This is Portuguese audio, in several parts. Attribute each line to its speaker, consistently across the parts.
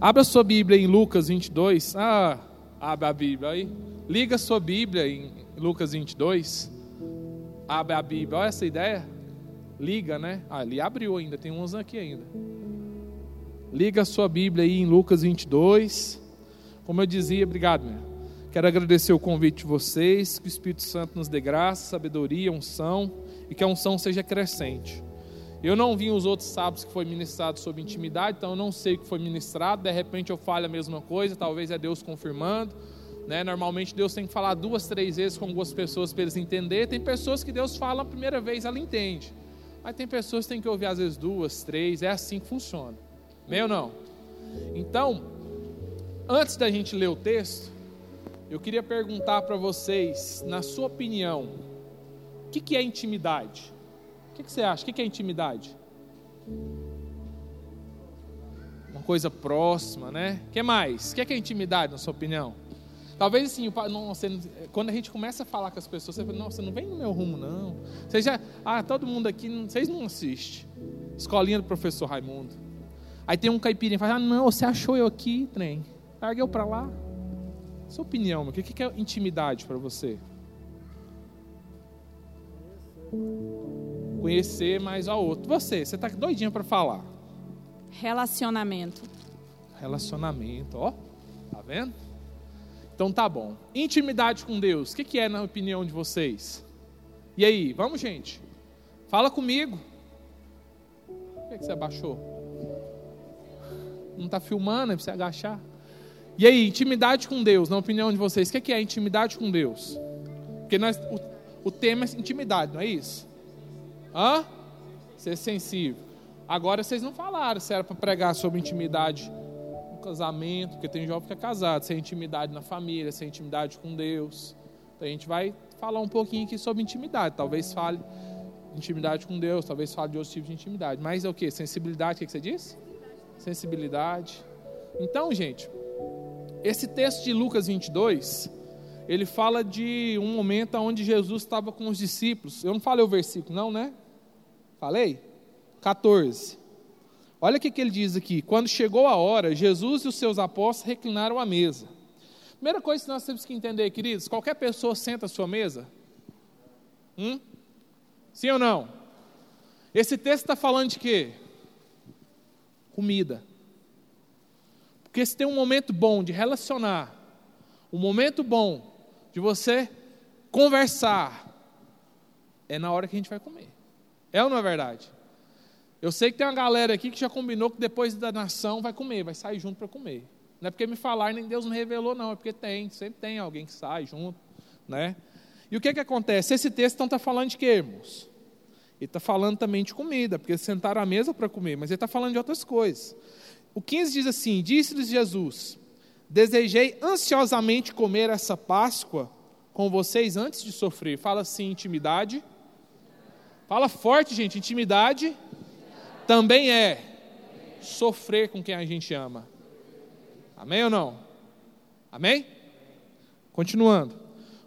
Speaker 1: Abra sua Bíblia em Lucas 22. Ah, abre a Bíblia aí. Liga sua Bíblia em Lucas 22. Abre a Bíblia. Olha essa ideia. Liga, né? Ah, ele abriu ainda, tem uns aqui ainda. Liga sua Bíblia aí em Lucas 22. Como eu dizia, obrigado. Quero agradecer o convite de vocês, que o Espírito Santo nos dê graça, sabedoria, unção e que a unção seja crescente. Eu não vi os outros sábados que foi ministrado sobre intimidade, então eu não sei o que foi ministrado. De repente eu falo a mesma coisa, talvez é Deus confirmando. Né? Normalmente Deus tem que falar duas, três vezes com algumas pessoas para eles entenderem. Tem pessoas que Deus fala a primeira vez, ela entende. Mas tem pessoas que tem que ouvir às vezes duas, três, é assim que funciona. Meio não? Então, antes da gente ler o texto, eu queria perguntar para vocês, na sua opinião, o que, que é intimidade? Que, que você acha? O que, que é intimidade? Uma coisa próxima, né? O que mais? O que é, que intimidade, na sua opinião? Talvez assim, quando a gente começa a falar com as pessoas, você fala, nossa, não vem no meu rumo, não. Você já, ah, todo mundo aqui, vocês não assistem. Escolinha do professor Raimundo. Aí tem um caipirinha fala, ah, não, você achou eu aqui, trem. Larguei eu para lá. Sua opinião, meu, o que é intimidade para você? Conhecer mais ao outro. Você, você está doidinha para falar.
Speaker 2: Relacionamento.
Speaker 1: Relacionamento, ó. Tá vendo? Então tá bom. Intimidade com Deus, o que, que é na opinião de vocês? E aí, vamos, gente? Fala comigo. Por que, que você abaixou? Não está filmando, é para você agachar. E aí, intimidade com Deus, na opinião de vocês, o que, que é intimidade com Deus? Porque nós, o, o tema é intimidade, não é isso? Hã? Ser sensível. Agora vocês não falaram se era para pregar sobre intimidade casamento, porque tem jovem que é casado, sem intimidade na família, sem intimidade com Deus. Então a gente vai falar um pouquinho aqui sobre intimidade. Talvez fale intimidade com Deus, talvez fale de outros tipos de intimidade. Mas é o que? Sensibilidade, o que, que você disse? Sensibilidade. Então, gente, esse texto de Lucas 22, ele fala de um momento onde Jesus estava com os discípulos. Eu não falei o versículo, não, né? Falei? 14. Olha o que, que ele diz aqui. Quando chegou a hora, Jesus e os seus apóstolos reclinaram à mesa. Primeira coisa que nós temos que entender, queridos: qualquer pessoa senta à sua mesa? Hum? Sim ou não? Esse texto está falando de quê? Comida. Porque se tem um momento bom de relacionar, um momento bom de você conversar, é na hora que a gente vai comer. É ou não é verdade? Eu sei que tem uma galera aqui que já combinou que depois da nação vai comer, vai sair junto para comer. Não é porque me falaram nem Deus me revelou, não, é porque tem, sempre tem alguém que sai junto, né? E o que que acontece? Esse texto então está falando de quê, irmãos? Ele está falando também de comida, porque eles sentaram à mesa para comer, mas ele está falando de outras coisas. O 15 diz assim: Disse-lhes Jesus: Desejei ansiosamente comer essa Páscoa com vocês antes de sofrer. Fala assim, intimidade. Fala forte, gente, intimidade também é sofrer com quem a gente ama. Amém ou não? Amém? Continuando.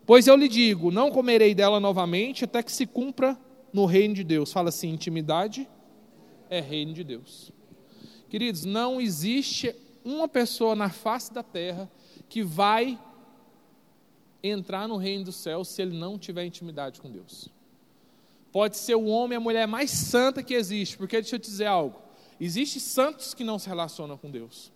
Speaker 1: Pois eu lhe digo: não comerei dela novamente até que se cumpra no reino de Deus. Fala assim: intimidade é reino de Deus. Queridos, não existe uma pessoa na face da terra que vai entrar no reino do céu se ele não tiver intimidade com Deus. Pode ser o homem e a mulher mais santa que existe, porque deixa eu te dizer algo: existem santos que não se relacionam com Deus.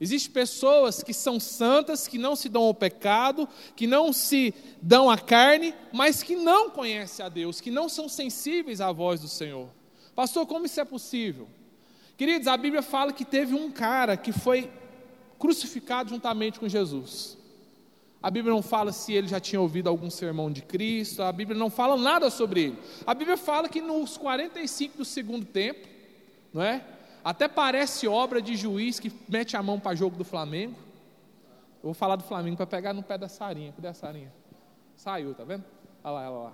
Speaker 1: Existem pessoas que são santas, que não se dão ao pecado, que não se dão à carne, mas que não conhecem a Deus, que não são sensíveis à voz do Senhor. Pastor, como isso é possível? Queridos, a Bíblia fala que teve um cara que foi crucificado juntamente com Jesus. A Bíblia não fala se ele já tinha ouvido algum sermão de Cristo, a Bíblia não fala nada sobre ele. A Bíblia fala que nos 45 do segundo tempo, não é? Até parece obra de juiz que mete a mão para jogo do Flamengo. Eu vou falar do Flamengo para pegar no pé da Sarinha. Cadê a Sarinha? Saiu, tá vendo? Olha lá, ela lá.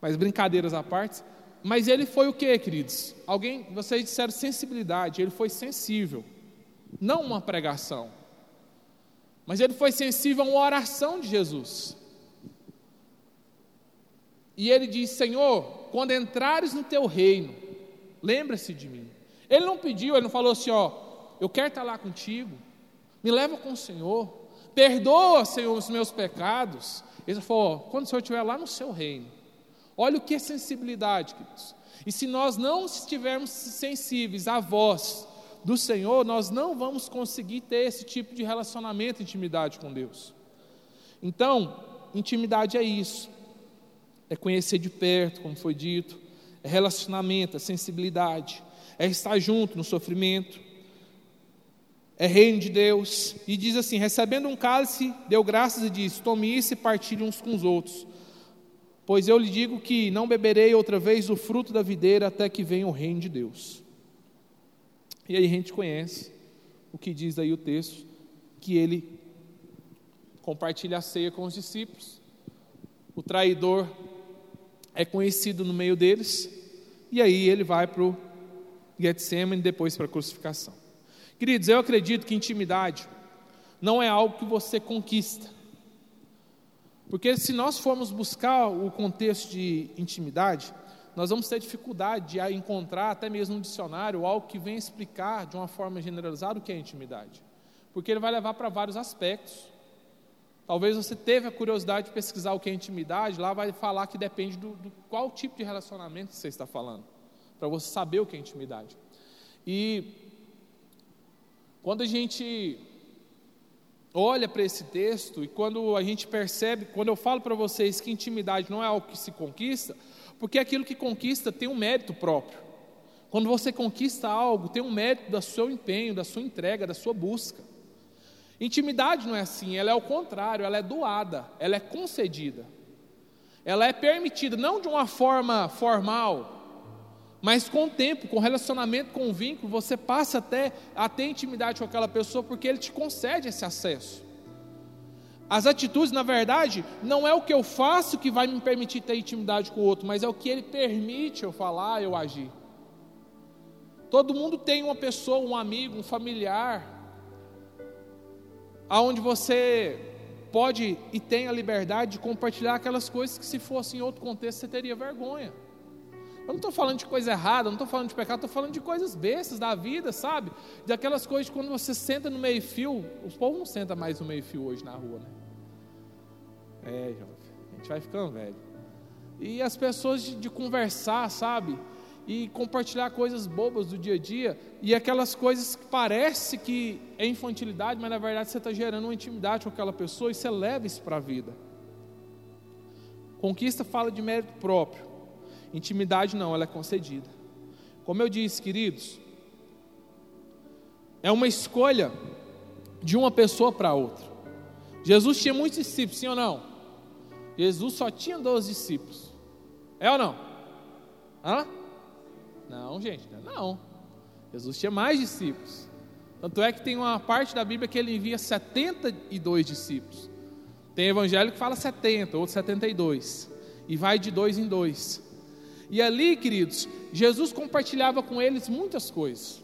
Speaker 1: Mas brincadeiras à parte. Mas ele foi o que, queridos? Alguém, vocês disseram sensibilidade, ele foi sensível. Não uma pregação. Mas ele foi sensível a uma oração de Jesus. E ele diz: Senhor, quando entrares no teu reino, lembra-se de mim. Ele não pediu, ele não falou assim, ó, eu quero estar lá contigo, me leva com o Senhor, perdoa, Senhor, os meus pecados. Ele falou: quando o Senhor estiver lá no seu reino, olha o que é sensibilidade, queridos. E se nós não estivermos sensíveis à voz do Senhor, nós não vamos conseguir ter esse tipo de relacionamento, intimidade com Deus. Então, intimidade é isso, é conhecer de perto, como foi dito, é relacionamento, é sensibilidade, é estar junto no sofrimento, é reino de Deus. E diz assim: recebendo um cálice, deu graças e disse: Tome isso e partilhe uns com os outros. Pois eu lhe digo que não beberei outra vez o fruto da videira até que venha o reino de Deus. E aí a gente conhece o que diz aí o texto, que ele compartilha a ceia com os discípulos. O traidor é conhecido no meio deles, e aí ele vai para o Getsemane, depois para a crucificação. Queridos, eu acredito que intimidade não é algo que você conquista. Porque se nós formos buscar o contexto de intimidade, nós vamos ter dificuldade de encontrar, até mesmo no dicionário, algo que venha explicar de uma forma generalizada o que é intimidade. Porque ele vai levar para vários aspectos. Talvez você teve a curiosidade de pesquisar o que é intimidade, lá vai falar que depende do, do qual tipo de relacionamento você está falando, para você saber o que é intimidade. E quando a gente olha para esse texto e quando a gente percebe, quando eu falo para vocês que intimidade não é algo que se conquista, porque aquilo que conquista tem um mérito próprio. Quando você conquista algo, tem um mérito do seu empenho, da sua entrega, da sua busca. Intimidade não é assim, ela é o contrário, ela é doada, ela é concedida. Ela é permitida, não de uma forma formal, mas com o tempo, com o relacionamento, com o vínculo, você passa até a ter intimidade com aquela pessoa porque ele te concede esse acesso. As atitudes, na verdade, não é o que eu faço que vai me permitir ter intimidade com o outro, mas é o que ele permite eu falar, eu agir. Todo mundo tem uma pessoa, um amigo, um familiar, aonde você pode e tem a liberdade de compartilhar aquelas coisas que se fosse em outro contexto você teria vergonha. Eu não estou falando de coisa errada, não estou falando de pecado, estou falando de coisas bestas da vida, sabe? De aquelas coisas que quando você senta no meio-fio, o povo não senta mais no meio-fio hoje na rua, né? É, jovem, a gente vai ficando velho. E as pessoas de, de conversar, sabe? e compartilhar coisas bobas do dia a dia e aquelas coisas que parece que é infantilidade, mas na verdade você está gerando uma intimidade com aquela pessoa e você leva isso para a vida. Conquista fala de mérito próprio, intimidade não, ela é concedida. Como eu disse, queridos, é uma escolha de uma pessoa para outra. Jesus tinha muitos discípulos, sim ou não? Jesus só tinha 12 discípulos. É ou não? Hã? Não, gente, não. Jesus tinha mais discípulos. Tanto é que tem uma parte da Bíblia que ele envia 72 discípulos. Tem evangelho que fala 70, outro 72. E vai de dois em dois. E ali, queridos, Jesus compartilhava com eles muitas coisas.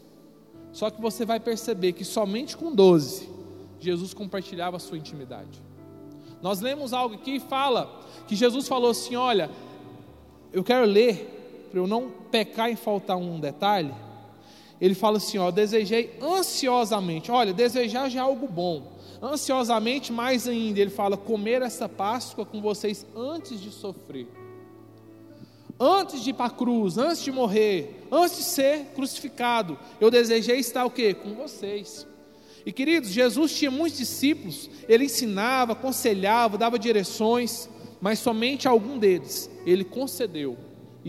Speaker 1: Só que você vai perceber que somente com 12, Jesus compartilhava a sua intimidade. Nós lemos algo aqui e fala que Jesus falou assim: Olha, eu quero ler para eu não pecar em faltar um detalhe, ele fala assim: ó, desejei ansiosamente, olha, desejar já é algo bom, ansiosamente mais ainda, ele fala: comer essa Páscoa com vocês antes de sofrer, antes de ir para a cruz, antes de morrer, antes de ser crucificado, eu desejei estar o quê? Com vocês. E queridos, Jesus tinha muitos discípulos, ele ensinava, aconselhava, dava direções, mas somente algum deles ele concedeu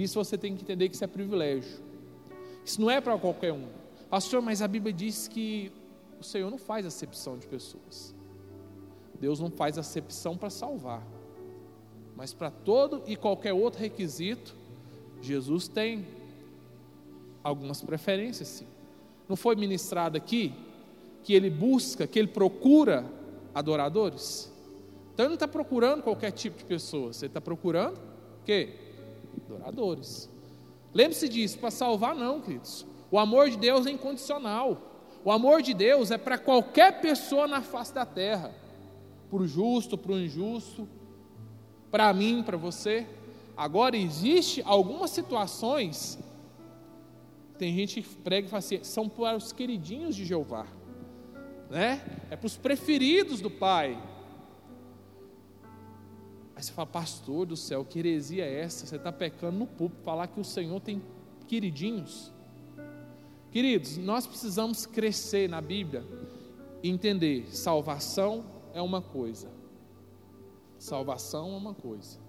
Speaker 1: isso você tem que entender que isso é privilégio. Isso não é para qualquer um. Pastor, mas a Bíblia diz que o Senhor não faz acepção de pessoas. Deus não faz acepção para salvar. Mas para todo e qualquer outro requisito, Jesus tem algumas preferências, sim. Não foi ministrado aqui que ele busca, que ele procura adoradores? Então ele não está procurando qualquer tipo de pessoa, você está procurando o quê? adoradores. Lembre-se disso, para salvar não, queridos. O amor de Deus é incondicional. O amor de Deus é para qualquer pessoa na face da terra. Para o justo, para o injusto, para mim, para você. Agora, existe algumas situações Tem gente que prega e fala assim: são para os queridinhos de Jeová, né? É para os preferidos do Pai. Aí você fala, pastor do céu, que heresia é essa? Você está pecando no púlpito, falar que o Senhor tem queridinhos. Queridos, nós precisamos crescer na Bíblia e entender: salvação é uma coisa, salvação é uma coisa,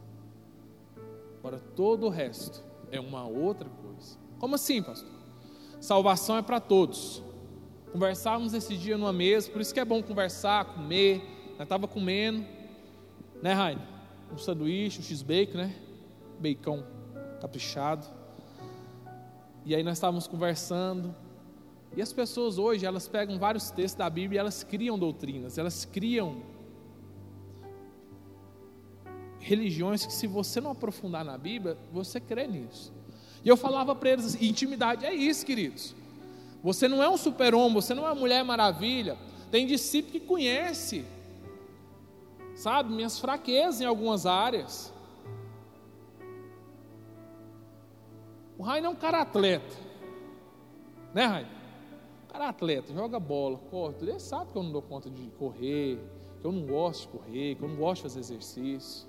Speaker 1: agora todo o resto é uma outra coisa. Como assim, pastor? Salvação é para todos. Conversávamos esse dia numa mesa, por isso que é bom conversar, comer. Eu estava comendo, né, Raine? Um sanduíche, um x-bacon, né? Bacon caprichado. E aí nós estávamos conversando. E as pessoas hoje, elas pegam vários textos da Bíblia e elas criam doutrinas, elas criam religiões que se você não aprofundar na Bíblia, você crê nisso. E eu falava para eles, assim, intimidade é isso, queridos. Você não é um super-homem, você não é uma mulher maravilha. Tem discípulo que conhece, sabe, minhas fraquezas em algumas áreas. O Rainer é um cara atleta, né, Rainer? Cara atleta, joga bola, corre, ele sabe que eu não dou conta de correr, que eu não gosto de correr, que eu não gosto de fazer exercício.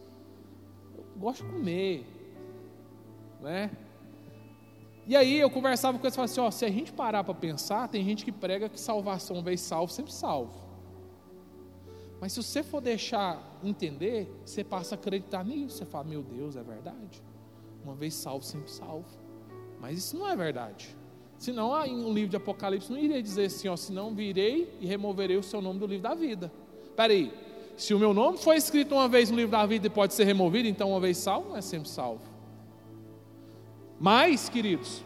Speaker 1: Gosto de comer, né? E aí eu conversava com eles e falava assim: ó, se a gente parar para pensar, tem gente que prega que salvação, uma vez salvo, sempre salvo. Mas se você for deixar entender, você passa a acreditar nisso. Você fala: meu Deus, é verdade. Uma vez salvo, sempre salvo. Mas isso não é verdade. Senão, em um livro de Apocalipse, não iria dizer assim: ó, senão virei e removerei o seu nome do livro da vida. Espera aí. Se o meu nome foi escrito uma vez no livro da vida e pode ser removido, então uma vez salvo, é sempre salvo. Mas, queridos,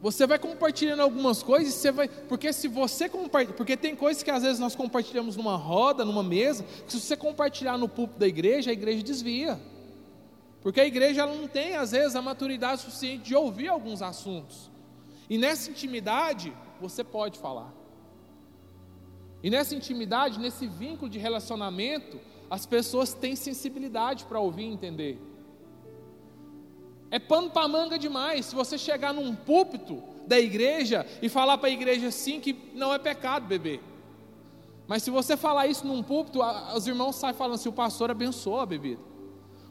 Speaker 1: você vai compartilhando algumas coisas, você vai, porque se você compartilha, porque tem coisas que às vezes nós compartilhamos numa roda, numa mesa, que se você compartilhar no púlpito da igreja, a igreja desvia. Porque a igreja ela não tem às vezes a maturidade suficiente de ouvir alguns assuntos. E nessa intimidade, você pode falar. E nessa intimidade, nesse vínculo de relacionamento, as pessoas têm sensibilidade para ouvir e entender. É pano para manga demais se você chegar num púlpito da igreja e falar para a igreja assim que não é pecado beber. Mas se você falar isso num púlpito, os irmãos saem falando assim: o pastor abençoou a bebida.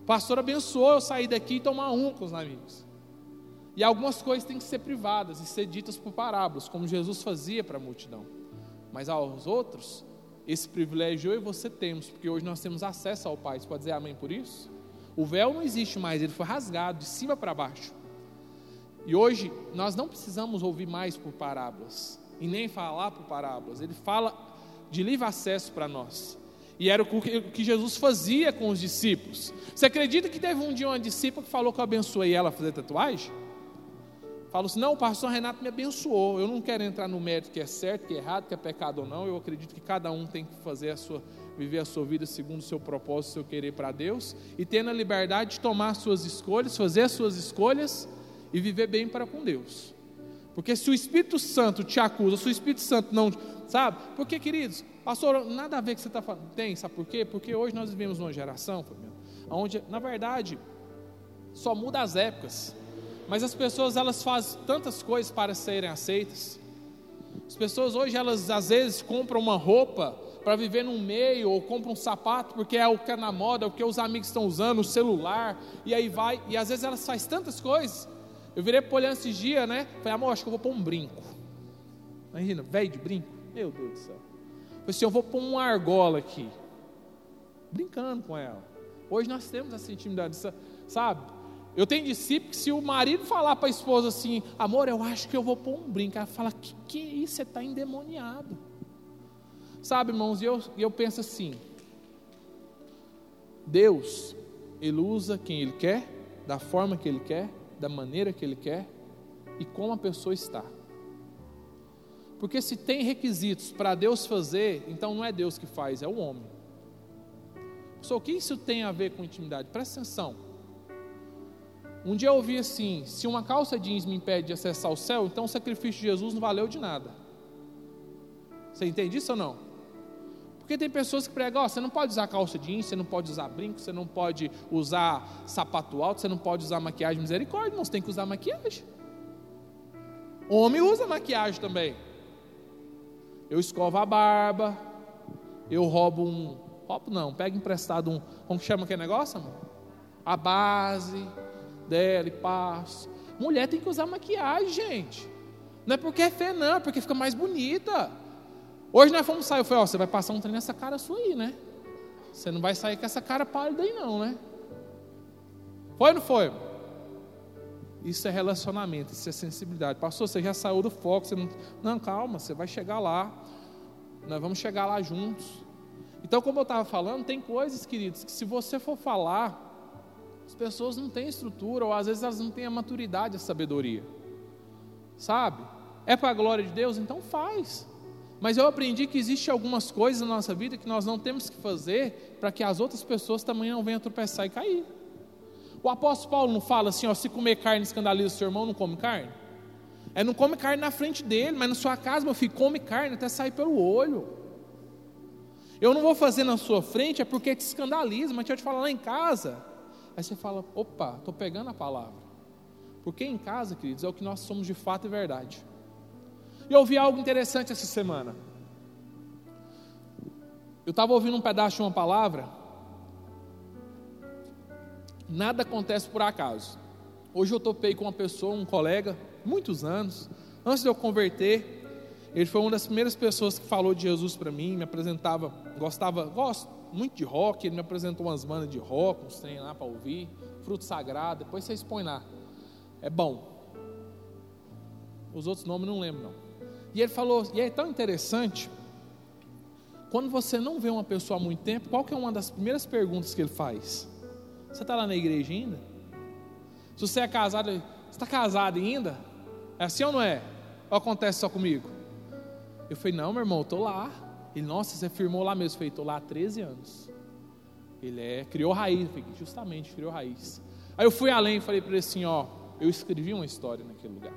Speaker 1: O pastor abençoou eu sair daqui e tomar um com os amigos. E algumas coisas têm que ser privadas e ser ditas por parábolas, como Jesus fazia para a multidão. Mas aos outros, esse privilégio eu e você temos, porque hoje nós temos acesso ao Pai. Você pode dizer amém por isso? O véu não existe mais, ele foi rasgado de cima para baixo. E hoje nós não precisamos ouvir mais por parábolas e nem falar por parábolas. Ele fala de livre acesso para nós. E era o que Jesus fazia com os discípulos. Você acredita que teve um dia uma discípula que falou que eu abençoei ela a fazer tatuagem? Falou assim: não, o pastor Renato me abençoou. Eu não quero entrar no mérito que é certo, que é errado, que é pecado ou não. Eu acredito que cada um tem que fazer a sua viver a sua vida segundo o seu propósito, o seu querer para Deus, e tendo a liberdade de tomar suas escolhas, fazer as suas escolhas e viver bem para com Deus. Porque se o Espírito Santo te acusa, se o Espírito Santo não, sabe? Porque, queridos, pastor, nada a ver com o que você está falando. Tem, sabe por quê? Porque hoje nós vivemos numa geração, onde, na verdade, só muda as épocas. Mas as pessoas, elas fazem tantas coisas para serem aceitas. As pessoas hoje, elas às vezes compram uma roupa para viver num meio, ou compra um sapato porque é o que é na moda, é o que os amigos estão usando, o celular, e aí vai, e às vezes elas fazem tantas coisas. Eu virei para olhar esses dias, né? Falei, amor, acho que eu vou pôr um brinco. Imagina, velho de brinco. Meu Deus do céu. Falei assim, eu vou pôr uma argola aqui. Brincando com ela. Hoje nós temos essa intimidade, sabe? Eu tenho discípulo que se o marido falar para a esposa assim, amor, eu acho que eu vou pôr um brinco, ela fala, que que é isso? Você está endemoniado. Sabe, irmãos, e eu, eu penso assim: Deus, Ele usa quem Ele quer, da forma que Ele quer, da maneira que Ele quer e como a pessoa está. Porque se tem requisitos para Deus fazer, então não é Deus que faz, é o homem. Só o que isso tem a ver com intimidade? Presta atenção. Um dia eu ouvi assim: se uma calça jeans me impede de acessar o céu, então o sacrifício de Jesus não valeu de nada. Você entende isso ou não? Porque tem pessoas que pregam, ó, você não pode usar calça jeans, você não pode usar brinco, você não pode usar sapato alto, você não pode usar maquiagem misericórdia, não, você tem que usar maquiagem. Homem usa maquiagem também. Eu escovo a barba, eu roubo um. Roubo não, pego emprestado um. Como que chama aquele negócio, amor? A base dela e passo. Mulher tem que usar maquiagem, gente. Não é porque é feia, não, é porque fica mais bonita. Hoje nós fomos sair, eu falei, ó, você vai passar um trem nessa cara sua aí, né? Você não vai sair com essa cara pálida aí não, né? Foi ou não foi? Isso é relacionamento, isso é sensibilidade. Pastor, você já saiu do foco, você não... não, calma, você vai chegar lá. Nós vamos chegar lá juntos. Então, como eu estava falando, tem coisas, queridos, que se você for falar, as pessoas não têm estrutura, ou às vezes elas não têm a maturidade, a sabedoria. Sabe? É para a glória de Deus? Então faz. Mas eu aprendi que existe algumas coisas na nossa vida que nós não temos que fazer para que as outras pessoas também não venham tropeçar e cair. O apóstolo Paulo não fala assim, ó, se comer carne escandaliza o seu irmão, não come carne? É não come carne na frente dele, mas na sua casa, meu filho, come carne até sair pelo olho. Eu não vou fazer na sua frente, é porque te escandaliza, mas deixa eu te falar lá em casa. Aí você fala, opa, estou pegando a palavra. Porque em casa, queridos, é o que nós somos de fato e verdade. E eu ouvi algo interessante essa semana. Eu estava ouvindo um pedaço de uma palavra. Nada acontece por acaso. Hoje eu topei com uma pessoa, um colega, muitos anos, antes de eu converter. Ele foi uma das primeiras pessoas que falou de Jesus para mim, me apresentava, gostava, gosto muito de rock, ele me apresentou umas bandas de rock, uns trem lá para ouvir, fruto sagrado, depois você expõe lá. É bom. Os outros nomes não lembro não. E ele falou, e é tão interessante, quando você não vê uma pessoa há muito tempo, qual que é uma das primeiras perguntas que ele faz? Você está lá na igreja ainda? Se você é casado, você está casado ainda? É assim ou não é? Ou acontece só comigo? Eu falei, não, meu irmão, eu estou lá. Ele, nossa, você firmou lá mesmo. Falei, estou lá há 13 anos. Ele é, criou raiz. Falei, justamente, criou raiz. Aí eu fui além e falei para ele assim, ó, eu escrevi uma história naquele lugar.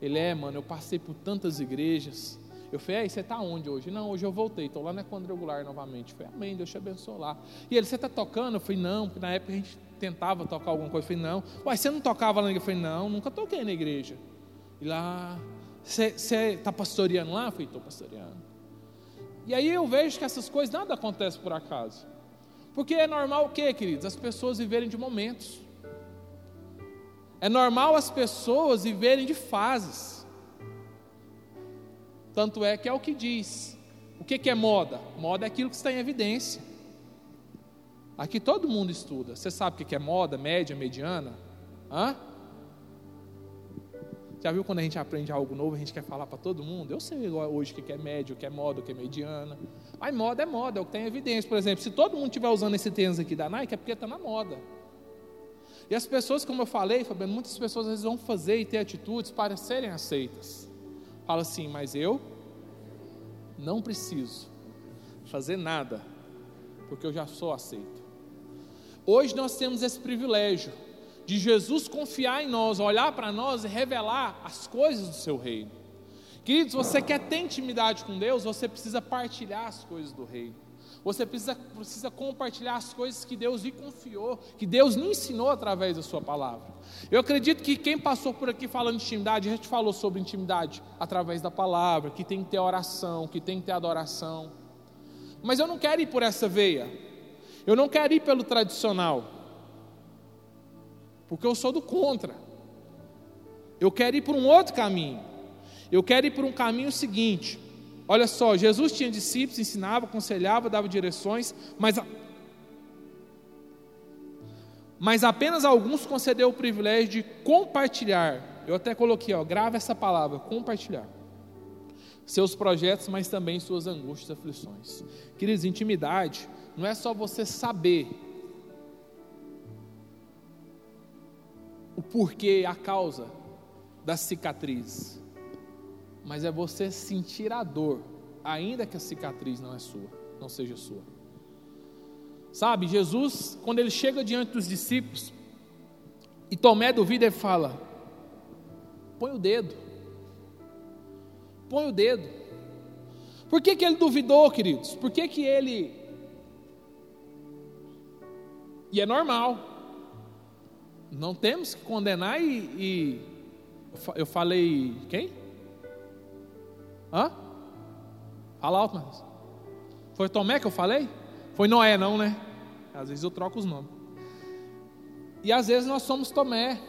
Speaker 1: Ele é, mano, eu passei por tantas igrejas. Eu falei, aí você está onde hoje? Não, hoje eu voltei, estou lá na quadrangular novamente. Eu falei, amém, Deus te abençoe lá. E ele, você está tocando? Eu falei, não, porque na época a gente tentava tocar alguma coisa. Eu falei, não. Uai, você não tocava lá? Eu falei, não, nunca toquei na igreja. E lá, você está pastoreando lá? Eu falei, estou pastoreando. E aí eu vejo que essas coisas nada acontece por acaso. Porque é normal o que, queridos? As pessoas viverem de momentos. É normal as pessoas viverem de fases. Tanto é que é o que diz. O que, que é moda? Moda é aquilo que está em evidência. Aqui todo mundo estuda. Você sabe o que é moda, média, mediana? Hã? Já viu quando a gente aprende algo novo, a gente quer falar para todo mundo? Eu sei hoje o que é médio, o que é moda, o que é mediana. Mas moda é moda, é o que tem evidência. Por exemplo, se todo mundo estiver usando esse tênis aqui da Nike, é porque está na moda. E as pessoas, como eu falei, Fabiano, muitas pessoas às vezes vão fazer e ter atitudes para serem aceitas. Fala assim, mas eu não preciso fazer nada, porque eu já sou aceito. Hoje nós temos esse privilégio de Jesus confiar em nós, olhar para nós e revelar as coisas do seu reino. Queridos, você quer ter intimidade com Deus, você precisa partilhar as coisas do reino. Você precisa, precisa compartilhar as coisas que Deus lhe confiou, que Deus lhe ensinou através da sua palavra. Eu acredito que quem passou por aqui falando de intimidade, a gente falou sobre intimidade através da palavra, que tem que ter oração, que tem que ter adoração. Mas eu não quero ir por essa veia. Eu não quero ir pelo tradicional porque eu sou do contra. Eu quero ir por um outro caminho. Eu quero ir por um caminho seguinte. Olha só, Jesus tinha discípulos, ensinava, aconselhava, dava direções, mas, mas apenas alguns concedeu o privilégio de compartilhar. Eu até coloquei, ó, grava essa palavra, compartilhar. Seus projetos, mas também suas angústias aflições. Queridos, intimidade não é só você saber o porquê, a causa da cicatriz, mas é você sentir a dor, ainda que a cicatriz não é sua, não seja sua. Sabe, Jesus, quando ele chega diante dos discípulos, e Tomé duvida, ele fala: põe o dedo, põe o dedo. Por que, que ele duvidou, queridos? Por que, que ele. E é normal, não temos que condenar e, e Eu falei. Quem? Hã? Fala alto, mas. Foi Tomé que eu falei? Foi Noé, não, né? Às vezes eu troco os nomes. E às vezes nós somos Tomé.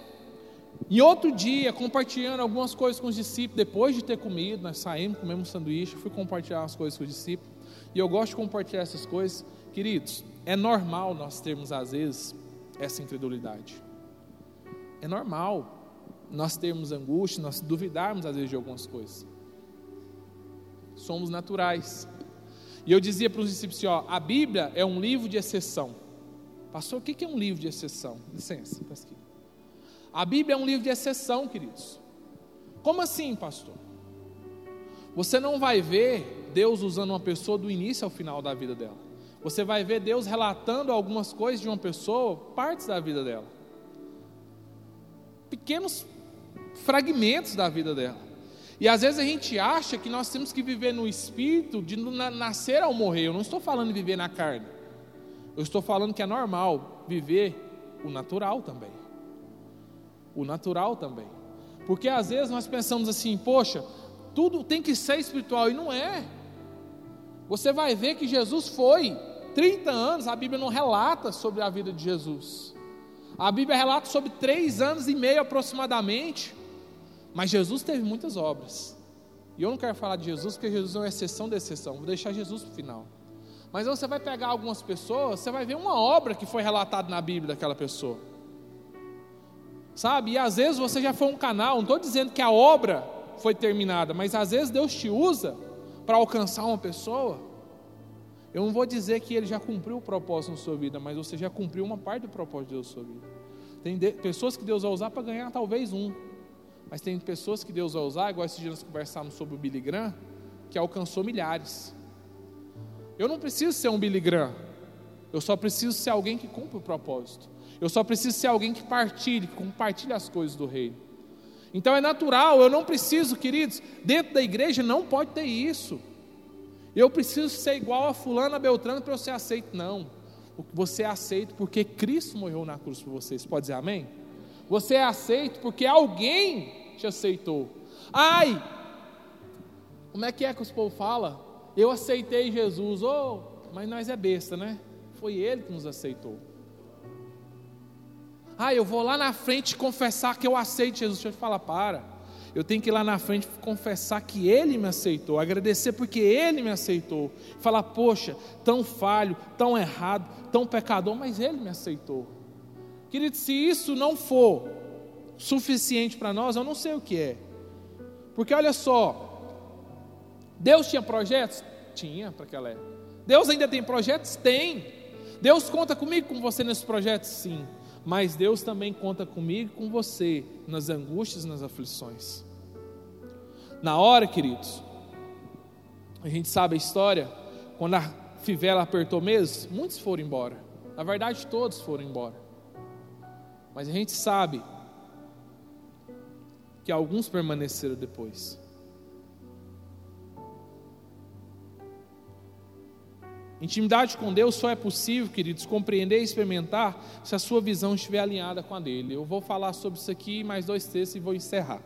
Speaker 1: E outro dia, compartilhando algumas coisas com os discípulos, depois de ter comido, nós saímos, comemos um sanduíche, fui compartilhar as coisas com os discípulos. E eu gosto de compartilhar essas coisas. Queridos, é normal nós termos, às vezes, essa incredulidade. É normal nós termos angústia, nós duvidarmos, às vezes, de algumas coisas. Somos naturais. E eu dizia para os discípulos assim, ó, a Bíblia é um livro de exceção. Pastor, o que é um livro de exceção? Licença, aqui. A Bíblia é um livro de exceção, queridos. Como assim, pastor? Você não vai ver Deus usando uma pessoa do início ao final da vida dela. Você vai ver Deus relatando algumas coisas de uma pessoa, partes da vida dela. Pequenos fragmentos da vida dela. E às vezes a gente acha que nós temos que viver no espírito de nascer ao morrer. Eu não estou falando de viver na carne. Eu estou falando que é normal viver o natural também. O natural também. Porque às vezes nós pensamos assim, poxa, tudo tem que ser espiritual e não é. Você vai ver que Jesus foi 30 anos, a Bíblia não relata sobre a vida de Jesus. A Bíblia relata sobre três anos e meio aproximadamente. Mas Jesus teve muitas obras. E eu não quero falar de Jesus porque Jesus é uma exceção da exceção. Vou deixar Jesus para o final. Mas você vai pegar algumas pessoas, você vai ver uma obra que foi relatada na Bíblia daquela pessoa. Sabe? E às vezes você já foi um canal, não estou dizendo que a obra foi terminada, mas às vezes Deus te usa para alcançar uma pessoa. Eu não vou dizer que ele já cumpriu o propósito na sua vida, mas você já cumpriu uma parte do propósito de Deus na sua vida. Tem de, pessoas que Deus vai usar para ganhar talvez um, mas tem pessoas que Deus vai usar, igual esses dias nós conversamos sobre o Billy Graham, que alcançou milhares. Eu não preciso ser um Billy Graham, eu só preciso ser alguém que cumpre o propósito. Eu só preciso ser alguém que partilhe, que compartilhe as coisas do reino. Então é natural, eu não preciso, queridos, dentro da igreja não pode ter isso. Eu preciso ser igual a fulana Beltrano para eu ser aceito. Não. Você é aceito porque Cristo morreu na cruz por vocês. Pode dizer amém? Você é aceito porque alguém te aceitou. Ai, como é que é que os povos falam? Eu aceitei Jesus, oh, mas nós é besta, né? Foi Ele que nos aceitou. Ah, eu vou lá na frente confessar que eu aceito Jesus. Deixa eu te falar, para. Eu tenho que ir lá na frente confessar que Ele me aceitou, agradecer porque Ele me aceitou. Falar, poxa, tão falho, tão errado, tão pecador, mas Ele me aceitou. Querido, se isso não for suficiente para nós, eu não sei o que é. Porque olha só, Deus tinha projetos? Tinha para aquela época. Deus ainda tem projetos? Tem. Deus conta comigo, com você nesses projetos? Sim. Mas Deus também conta comigo com você nas angústias nas aflições. Na hora, queridos, a gente sabe a história, quando a fivela apertou mesmo, muitos foram embora. Na verdade, todos foram embora. Mas a gente sabe que alguns permaneceram depois. Intimidade com Deus só é possível, queridos, compreender e experimentar se a sua visão estiver alinhada com a dele. Eu vou falar sobre isso aqui, mais dois textos e vou encerrar.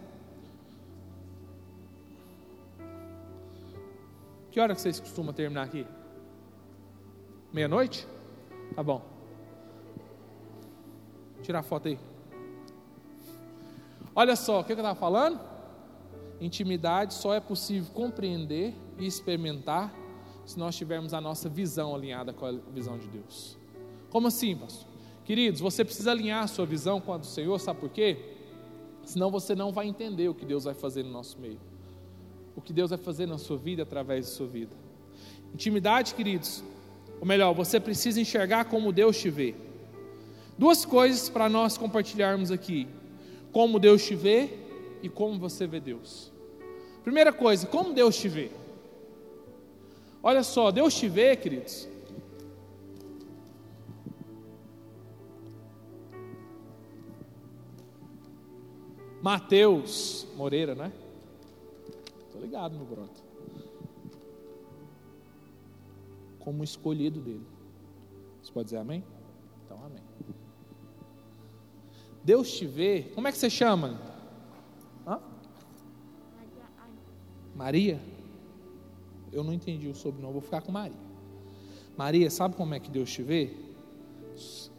Speaker 1: Que hora que vocês costumam terminar aqui? Meia-noite? Tá bom. Tirar foto aí. Olha só, o que eu estava falando? Intimidade só é possível compreender e experimentar se nós tivermos a nossa visão alinhada com a visão de Deus. Como assim, pastor? Queridos, você precisa alinhar a sua visão com a do Senhor, sabe por quê? Senão você não vai entender o que Deus vai fazer no nosso meio. O que Deus vai fazer na sua vida através da sua vida. Intimidade, queridos, ou melhor, você precisa enxergar como Deus te vê. Duas coisas para nós compartilharmos aqui: como Deus te vê e como você vê Deus. Primeira coisa, como Deus te vê. Olha só, Deus te vê, queridos. Mateus Moreira, né? Tô ligado, meu broto. Como escolhido dele. Você pode dizer amém? Então, amém. Deus te vê, como é que você chama? Hã? Maria? Eu não entendi o sobrenome, vou ficar com Maria. Maria, sabe como é que Deus te vê?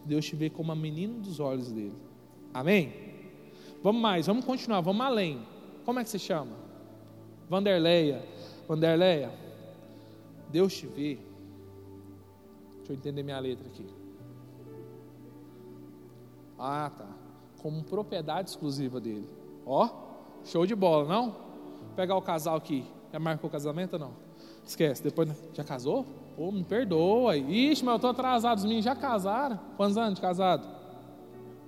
Speaker 1: Deus te vê como a menina dos olhos dele. Amém? Vamos mais, vamos continuar, vamos além. Como é que se chama? Vanderleia. Vanderleia, Deus te vê. Deixa eu entender minha letra aqui. Ah, tá. Como propriedade exclusiva dele. Ó, show de bola, não? Vou pegar o casal aqui. Já marcou o casamento ou não? Esquece, depois. Já casou? Pô, me perdoa. Ixi, mas eu tô atrasado. Os meninos já casaram. Quantos anos de casado?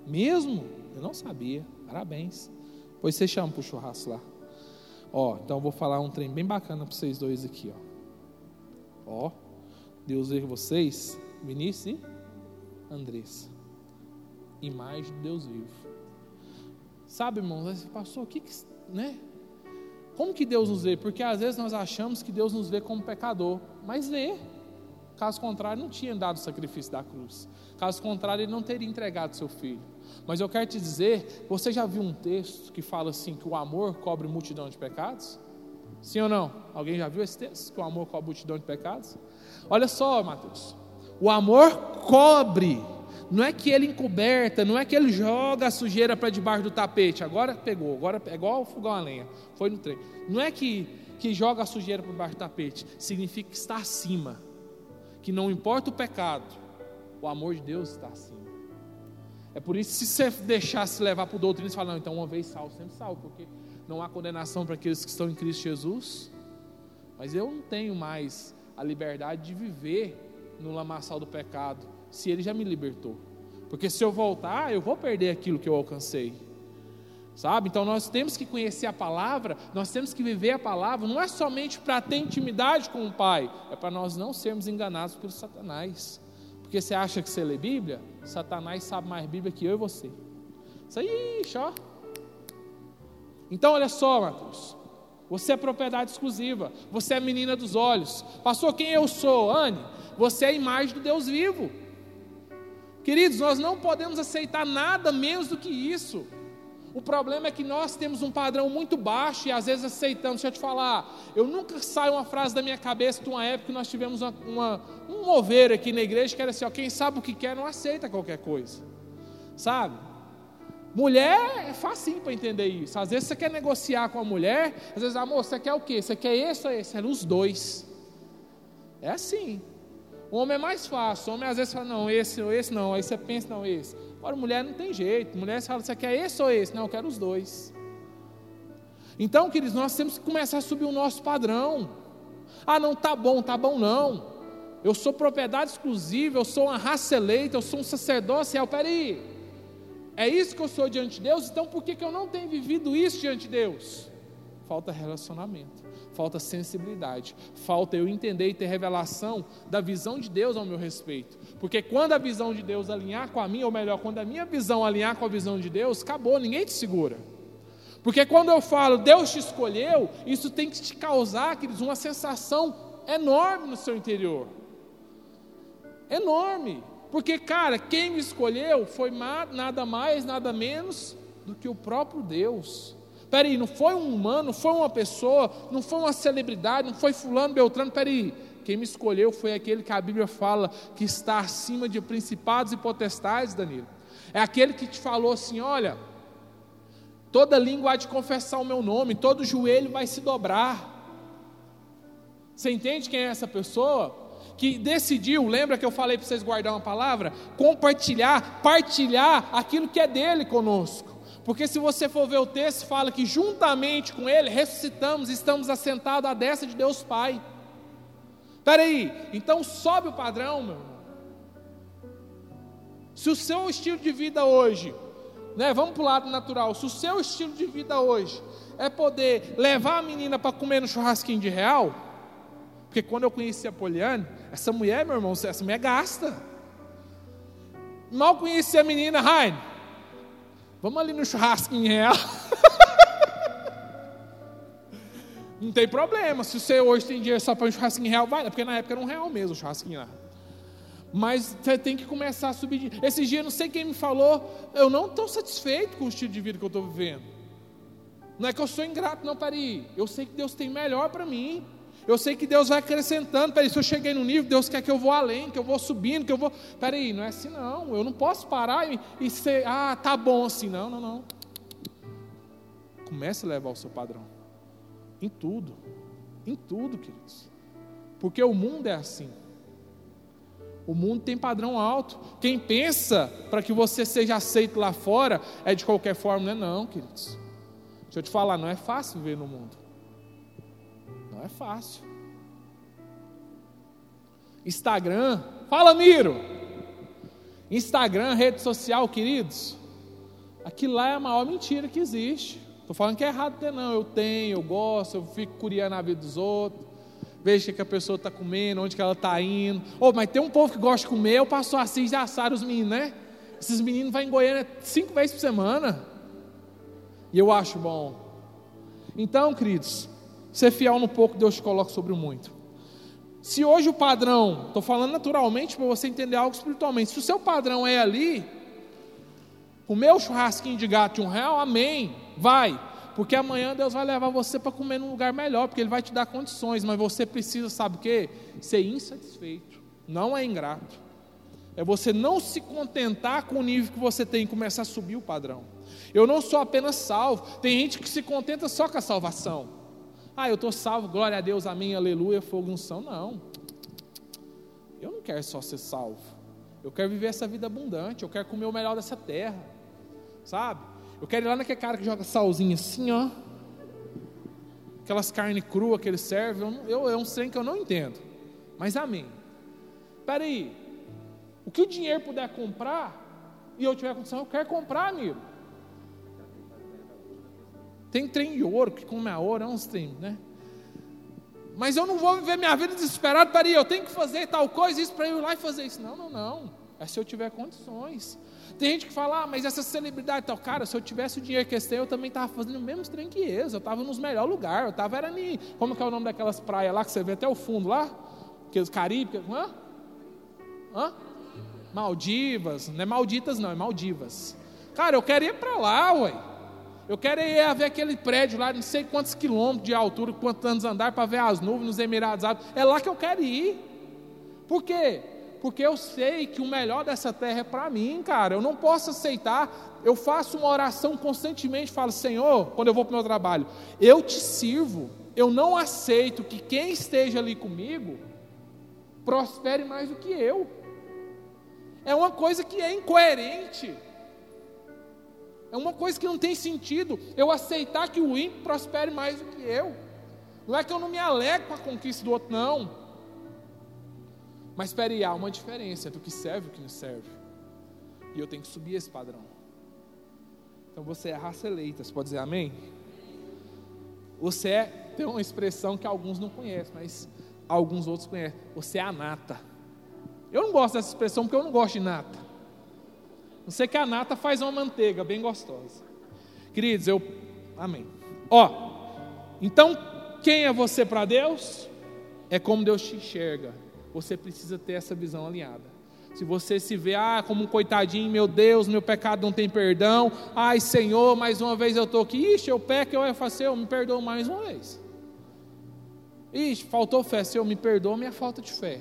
Speaker 1: Mesmo? Eu não sabia. Parabéns. Pois você chama pro churrasco lá. Ó, então eu vou falar um trem bem bacana para vocês dois aqui, ó. Ó, Deus vê vocês, Vinícius e Andressa. Imagem de Deus vivo. Sabe, irmãos, passou o que, né? Como que Deus nos vê? Porque às vezes nós achamos que Deus nos vê como pecador, mas vê. Caso contrário, não tinha dado o sacrifício da cruz. Caso contrário, ele não teria entregado seu filho. Mas eu quero te dizer, você já viu um texto que fala assim que o amor cobre multidão de pecados? Sim ou não? Alguém já viu esse texto? Que o amor cobre multidão de pecados? Olha só, Mateus. O amor cobre. Não é que ele encoberta, não é que ele joga a sujeira para debaixo do tapete. Agora pegou, agora é igual o fogão a lenha. Foi no trem. Não é que, que joga a sujeira para debaixo do tapete. Significa que está acima. Que não importa o pecado, o amor de Deus está acima. É por isso que se você deixasse levar para o você fala, não, então uma vez salvo, sempre salvo, porque não há condenação para aqueles que estão em Cristo Jesus. Mas eu não tenho mais a liberdade de viver no lamaçal do pecado, se Ele já me libertou. Porque se eu voltar, eu vou perder aquilo que eu alcancei. Sabe? Então nós temos que conhecer a palavra, nós temos que viver a palavra, não é somente para ter intimidade com o Pai, é para nós não sermos enganados por Satanás. Porque você acha que você lê Bíblia? Satanás sabe mais Bíblia que eu e você. Isso aí, ó. Então, olha só, Marcos. Você é propriedade exclusiva. Você é menina dos olhos. Passou quem eu sou, Anne? Você é a imagem do Deus vivo. Queridos, nós não podemos aceitar nada menos do que isso. O problema é que nós temos um padrão muito baixo e às vezes aceitamos. Deixa eu te falar, eu nunca saio uma frase da minha cabeça de uma época que nós tivemos uma, uma, um mover aqui na igreja que era assim: ó, quem sabe o que quer não aceita qualquer coisa, sabe? Mulher é fácil para entender isso. Às vezes você quer negociar com a mulher, às vezes, amor, você quer o quê? Você quer esse ou esse? É os dois. É assim. O homem é mais fácil. O homem às vezes fala, não, esse ou esse não. Aí você pensa, não, esse. Agora, mulher não tem jeito. Mulher fala, você quer esse ou esse? Não, eu quero os dois. Então, queridos, nós temos que começar a subir o nosso padrão. Ah, não, tá bom, tá bom não. Eu sou propriedade exclusiva, eu sou uma raça eleita, eu sou um sacerdócio real. Peraí, é isso que eu sou diante de Deus? Então por que, que eu não tenho vivido isso diante de Deus? Falta relacionamento falta sensibilidade, falta eu entender e ter revelação da visão de Deus ao meu respeito. Porque quando a visão de Deus alinhar com a minha, ou melhor, quando a minha visão alinhar com a visão de Deus, acabou, ninguém te segura. Porque quando eu falo Deus te escolheu, isso tem que te causar, queridos, uma sensação enorme no seu interior. Enorme. Porque, cara, quem me escolheu foi nada mais, nada menos do que o próprio Deus. Peraí, não foi um humano, não foi uma pessoa, não foi uma celebridade, não foi fulano, beltrano, peraí. Quem me escolheu foi aquele que a Bíblia fala que está acima de principados e potestades, Danilo. É aquele que te falou assim: olha, toda língua há de confessar o meu nome, todo joelho vai se dobrar. Você entende quem é essa pessoa? Que decidiu, lembra que eu falei para vocês guardar uma palavra? Compartilhar, partilhar aquilo que é dele conosco. Porque se você for ver o texto, fala que juntamente com ele ressuscitamos, estamos assentados à destra de Deus Pai. Espera aí, então sobe o padrão, meu irmão. Se o seu estilo de vida hoje, né, vamos para o lado natural, se o seu estilo de vida hoje é poder levar a menina para comer no churrasquinho de real, porque quando eu conheci a Poliane, essa mulher, meu irmão, essa mulher gasta. Mal conheci a menina, Raine, Vamos ali no churrasco em real. Não tem problema. Se você hoje tem dinheiro só para um churrasquinho real, vai. Porque na época era um real mesmo o churrasquinho lá. Mas você tem que começar a subir. Esse dia, não sei quem me falou, eu não estou satisfeito com o estilo de vida que eu estou vivendo. Não é que eu sou ingrato, não, peraí. Eu sei que Deus tem melhor para mim. Eu sei que Deus vai acrescentando. Peraí, se eu cheguei no nível, Deus quer que eu vou além, que eu vou subindo, que eu vou. Peraí, não é assim não. Eu não posso parar e, e ser, ah, tá bom assim. Não, não, não. Comece a levar o seu padrão. Em tudo. Em tudo, queridos. Porque o mundo é assim. O mundo tem padrão alto. Quem pensa para que você seja aceito lá fora é de qualquer forma, não é não, queridos. Deixa eu te falar, não é fácil viver no mundo. É fácil. Instagram, fala Miro. Instagram, rede social, queridos. Aquilo lá é a maior mentira que existe. Estou falando que é errado ter, não. Eu tenho, eu gosto, eu fico curiando a vida dos outros veja o que a pessoa está comendo, onde que ela está indo. Oh, mas tem um povo que gosta de comer, eu passo assim de assar os meninos, né? Esses meninos vão em Goiânia cinco vezes por semana. E eu acho bom. Então, queridos, ser fiel no pouco, Deus te coloca sobre o muito. Se hoje o padrão, estou falando naturalmente para você entender algo espiritualmente, se o seu padrão é ali, o meu churrasquinho de gato de um real, amém, vai. Porque amanhã Deus vai levar você para comer num lugar melhor, porque Ele vai te dar condições, mas você precisa, sabe o quê? Ser insatisfeito, não é ingrato. É você não se contentar com o nível que você tem e começar a subir o padrão. Eu não sou apenas salvo, tem gente que se contenta só com a salvação. Ah, eu estou salvo, glória a Deus, amém, aleluia, fogo são. Não. Eu não quero só ser salvo. Eu quero viver essa vida abundante, eu quero comer o melhor dessa terra. Sabe? Eu quero ir lá naquele cara que joga salzinho assim, ó. Aquelas carnes cruas que ele serve. Eu, eu, é um trem que eu não entendo. Mas amém. Espera aí. O que o dinheiro puder comprar, e eu tiver condição, eu quero comprar, amigo. Tem trem de ouro, que come a ouro, é uns trem, né? Mas eu não vou viver minha vida desesperado, peraí, eu tenho que fazer tal coisa, isso para eu ir lá e fazer isso. Não, não, não. É se eu tiver condições. Tem gente que fala, ah, mas essa celebridade tal, cara, se eu tivesse o dinheiro que esse tem, eu também estava fazendo o mesmo trem que eles, eu estava nos melhores lugares, eu estava era em, como que é o nome daquelas praias lá, que você vê até o fundo lá, aqueles Caribe, hã? Hã? Maldivas, não é Malditas não, é Maldivas. Cara, eu quero ir para lá, ué. Eu quero ir ver aquele prédio lá, não sei quantos quilômetros de altura, quantos anos andar para ver as nuvens nos Emirados Árabes. É lá que eu quero ir. Por quê? porque eu sei que o melhor dessa terra é para mim, cara. Eu não posso aceitar. Eu faço uma oração constantemente, falo, Senhor, quando eu vou para o meu trabalho, eu te sirvo. Eu não aceito que quem esteja ali comigo prospere mais do que eu. É uma coisa que é incoerente. É uma coisa que não tem sentido eu aceitar que o ímpio prospere mais do que eu. Não é que eu não me alegro com a conquista do outro, não. Mas espere há uma diferença entre o que serve e o que não serve. E eu tenho que subir esse padrão. Então você é raça eleita, você pode dizer amém? Você é, tem uma expressão que alguns não conhecem, mas alguns outros conhecem. Você é a nata. Eu não gosto dessa expressão porque eu não gosto de nata. Não sei que a nata faz uma manteiga bem gostosa. Queridos, eu. Amém. Ó, então, quem é você para Deus? É como Deus te enxerga você precisa ter essa visão alinhada. Se você se vê, ah, como um coitadinho, meu Deus, meu pecado não tem perdão, ai Senhor, mais uma vez eu estou aqui, ixi, eu peco, eu faço, eu me perdoo mais uma vez. Ixi, faltou fé, Senhor, me perdoa minha falta de fé.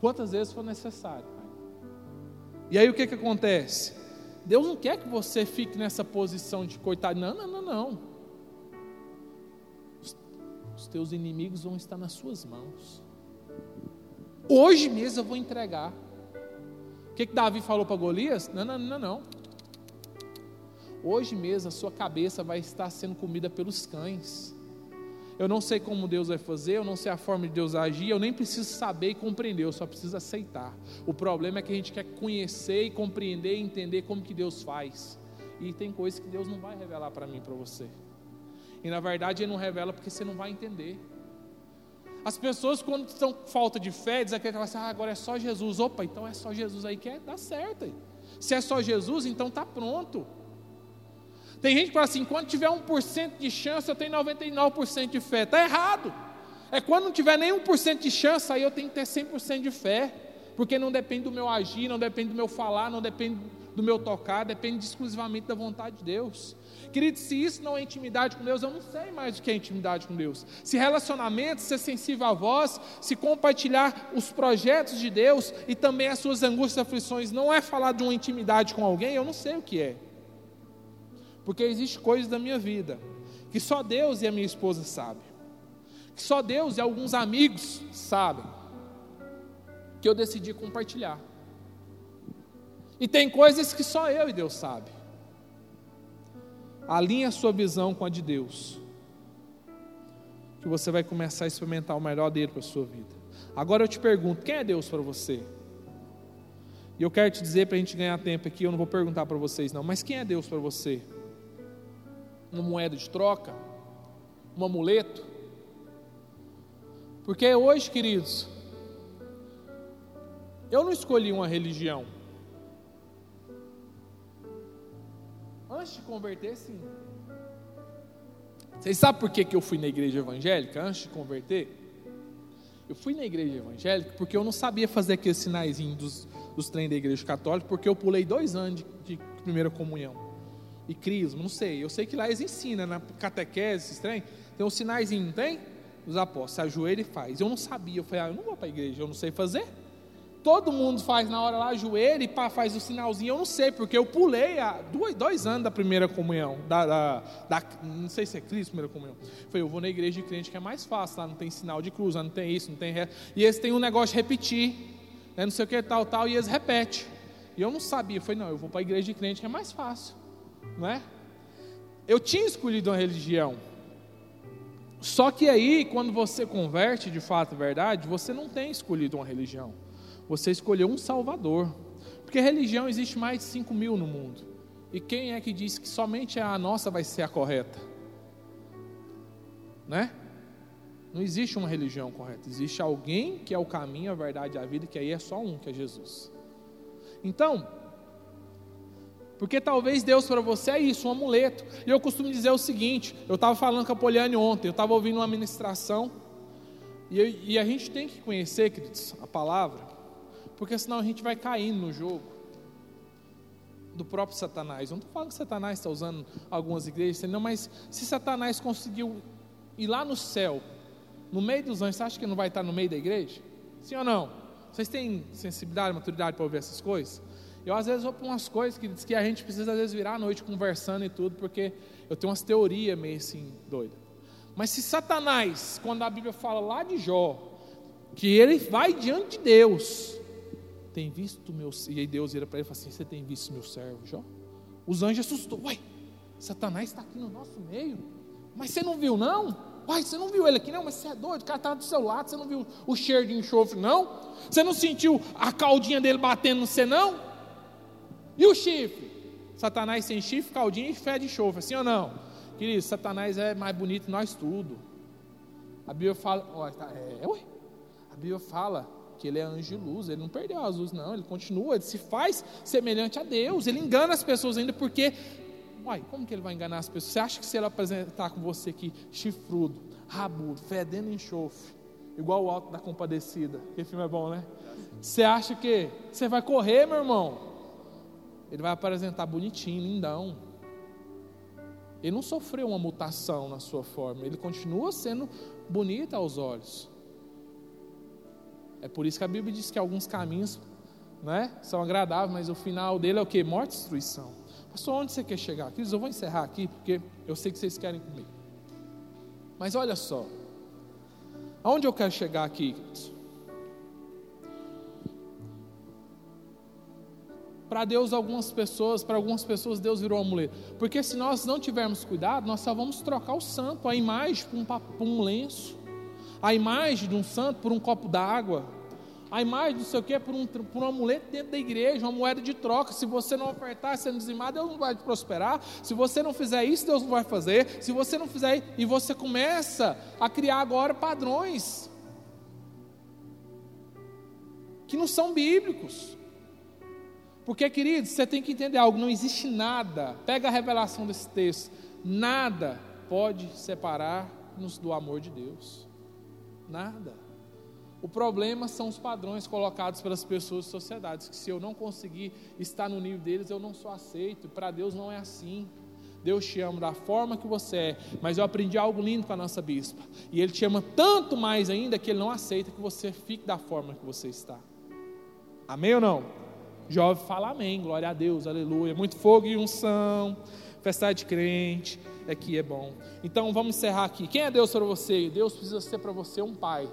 Speaker 1: Quantas vezes for necessário. E aí o que, que acontece? Deus não quer que você fique nessa posição de coitado. Não, não, não, não. Os, os teus inimigos vão estar nas suas mãos. Hoje mesmo eu vou entregar. O que, que Davi falou para Golias? Não, não, não, não. Hoje mesmo a sua cabeça vai estar sendo comida pelos cães. Eu não sei como Deus vai fazer, eu não sei a forma de Deus agir, eu nem preciso saber e compreender, eu só preciso aceitar. O problema é que a gente quer conhecer e compreender e entender como que Deus faz. E tem coisas que Deus não vai revelar para mim, para você. E na verdade Ele não revela porque você não vai entender. As pessoas, quando estão com falta de fé, dizem que assim, ah, agora é só Jesus. Opa, então é só Jesus aí que é, dá certo. Se é só Jesus, então está pronto. Tem gente que fala assim: quando tiver 1% de chance, eu tenho 99% de fé. Está errado. É quando não tiver nem 1% de chance, aí eu tenho que ter 100% de fé. Porque não depende do meu agir, não depende do meu falar, não depende do meu tocar, depende exclusivamente da vontade de Deus. Querido, se isso não é intimidade com Deus, eu não sei mais o que é intimidade com Deus. Se relacionamento, ser sensível à voz, se compartilhar os projetos de Deus e também as suas angústias e aflições, não é falar de uma intimidade com alguém, eu não sei o que é. Porque existe coisas da minha vida que só Deus e a minha esposa sabem. Que só Deus e alguns amigos sabem. Que eu decidi compartilhar. E tem coisas que só eu e Deus sabe. Alinhe a sua visão com a de Deus. Que você vai começar a experimentar o melhor dele para a sua vida. Agora eu te pergunto: quem é Deus para você? E eu quero te dizer para a gente ganhar tempo aqui, eu não vou perguntar para vocês não, mas quem é Deus para você? Uma moeda de troca? Um amuleto? Porque hoje, queridos, eu não escolhi uma religião. Antes de converter, sim. Vocês sabem por que, que eu fui na igreja evangélica antes de converter? Eu fui na igreja evangélica porque eu não sabia fazer aquele sinaizinho dos, dos trem da igreja católica, porque eu pulei dois anos de, de primeira comunhão. E crisma, não sei. Eu sei que lá eles ensinam, na catequese, esses trem, tem sinaizinho, não tem? Os apóstolos, se ajoelha e faz. Eu não sabia, eu falei, ah, eu não vou para a igreja, eu não sei fazer. Todo mundo faz na hora lá, joelho e pá, faz o sinalzinho. Eu não sei, porque eu pulei há dois, dois anos da primeira comunhão. Da, da, da, não sei se é Cristo, primeira comunhão. Falei, eu vou na igreja de crente que é mais fácil, lá não tem sinal de cruz, lá não tem isso, não tem ré. E eles têm um negócio de repetir, né, não sei o que, tal, tal, e eles repetem. E eu não sabia. Eu falei, não, eu vou para a igreja de crente que é mais fácil. Não é? Eu tinha escolhido uma religião. Só que aí, quando você converte de fato verdade, você não tem escolhido uma religião. Você escolheu um Salvador. Porque religião existe mais de 5 mil no mundo. E quem é que diz que somente a nossa vai ser a correta? Né? Não existe uma religião correta. Existe alguém que é o caminho, a verdade e a vida, que aí é só um, que é Jesus. Então, porque talvez Deus para você é isso, um amuleto. E eu costumo dizer o seguinte: eu estava falando com a Poliane ontem, eu estava ouvindo uma ministração, e, eu, e a gente tem que conhecer, queridos, a palavra porque senão a gente vai caindo no jogo do próprio Satanás. Eu não estou falando que Satanás está usando algumas igrejas, não, mas se Satanás conseguiu ir lá no céu, no meio dos anjos, você acha que não vai estar no meio da igreja? Sim ou não? Vocês têm sensibilidade, maturidade para ouvir essas coisas? Eu às vezes vou para umas coisas que, que a gente precisa às vezes virar à noite conversando e tudo, porque eu tenho umas teorias meio assim doidas. Mas se Satanás, quando a Bíblia fala lá de Jó, que ele vai diante de Deus, tem visto meu. E aí Deus vira para ele e fala assim: Você tem visto meu servo, Jó? Os anjos assustou. Uai, Satanás está aqui no nosso meio. Mas você não viu, não? Uai, você não viu ele aqui, não? Mas você é doido, o cara está do seu lado. Você não viu o cheiro de enxofre, não? Você não sentiu a caldinha dele batendo no você, não? E o chifre? Satanás tem chifre, caldinha e fé de enxofre, assim ou não? Querido, Satanás é mais bonito que nós tudo. A Bíblia fala, ó, tá, é, ué, a Bíblia fala que ele é anjo de luz, ele não perdeu as luzes, não, ele continua, ele se faz semelhante a Deus, ele engana as pessoas ainda porque, uai, como que ele vai enganar as pessoas? Você acha que se ele apresentar com você aqui, chifrudo, rabudo, fedendo enxofre, igual o alto da compadecida, que filme é bom, né? Você acha que você vai correr, meu irmão? Ele vai apresentar bonitinho, lindão. Ele não sofreu uma mutação na sua forma, ele continua sendo bonito aos olhos. É por isso que a Bíblia diz que alguns caminhos né, são agradáveis, mas o final dele é o que? Morte e destruição. Pastor, onde você quer chegar? Queridos, eu vou encerrar aqui, porque eu sei que vocês querem comer. Mas olha só, aonde eu quero chegar aqui, queridos? Para Deus, algumas pessoas, para algumas pessoas, Deus virou amuleto. Porque se nós não tivermos cuidado, nós só vamos trocar o santo, a imagem, por um, por um lenço, a imagem de um santo por um copo d'água, a imagem, não sei o que, por um, por um amuleto dentro da igreja, uma moeda de troca. Se você não ofertar sendo dizimado, Deus não vai te prosperar. Se você não fizer isso, Deus não vai fazer. Se você não fizer isso, e você começa a criar agora padrões que não são bíblicos. Porque, queridos, você tem que entender algo: não existe nada, pega a revelação desse texto, nada pode separar-nos do amor de Deus. Nada. O problema são os padrões colocados pelas pessoas e sociedades, que se eu não conseguir estar no nível deles, eu não sou aceito. Para Deus não é assim. Deus te ama da forma que você é, mas eu aprendi algo lindo com a nossa bispa. E Ele te ama tanto mais ainda que Ele não aceita que você fique da forma que você está. Amém ou não? Jovem fala amém, glória a Deus, aleluia. Muito fogo e unção, festa de crente, aqui é bom. Então vamos encerrar aqui. Quem é Deus para você? Deus precisa ser para você um pai.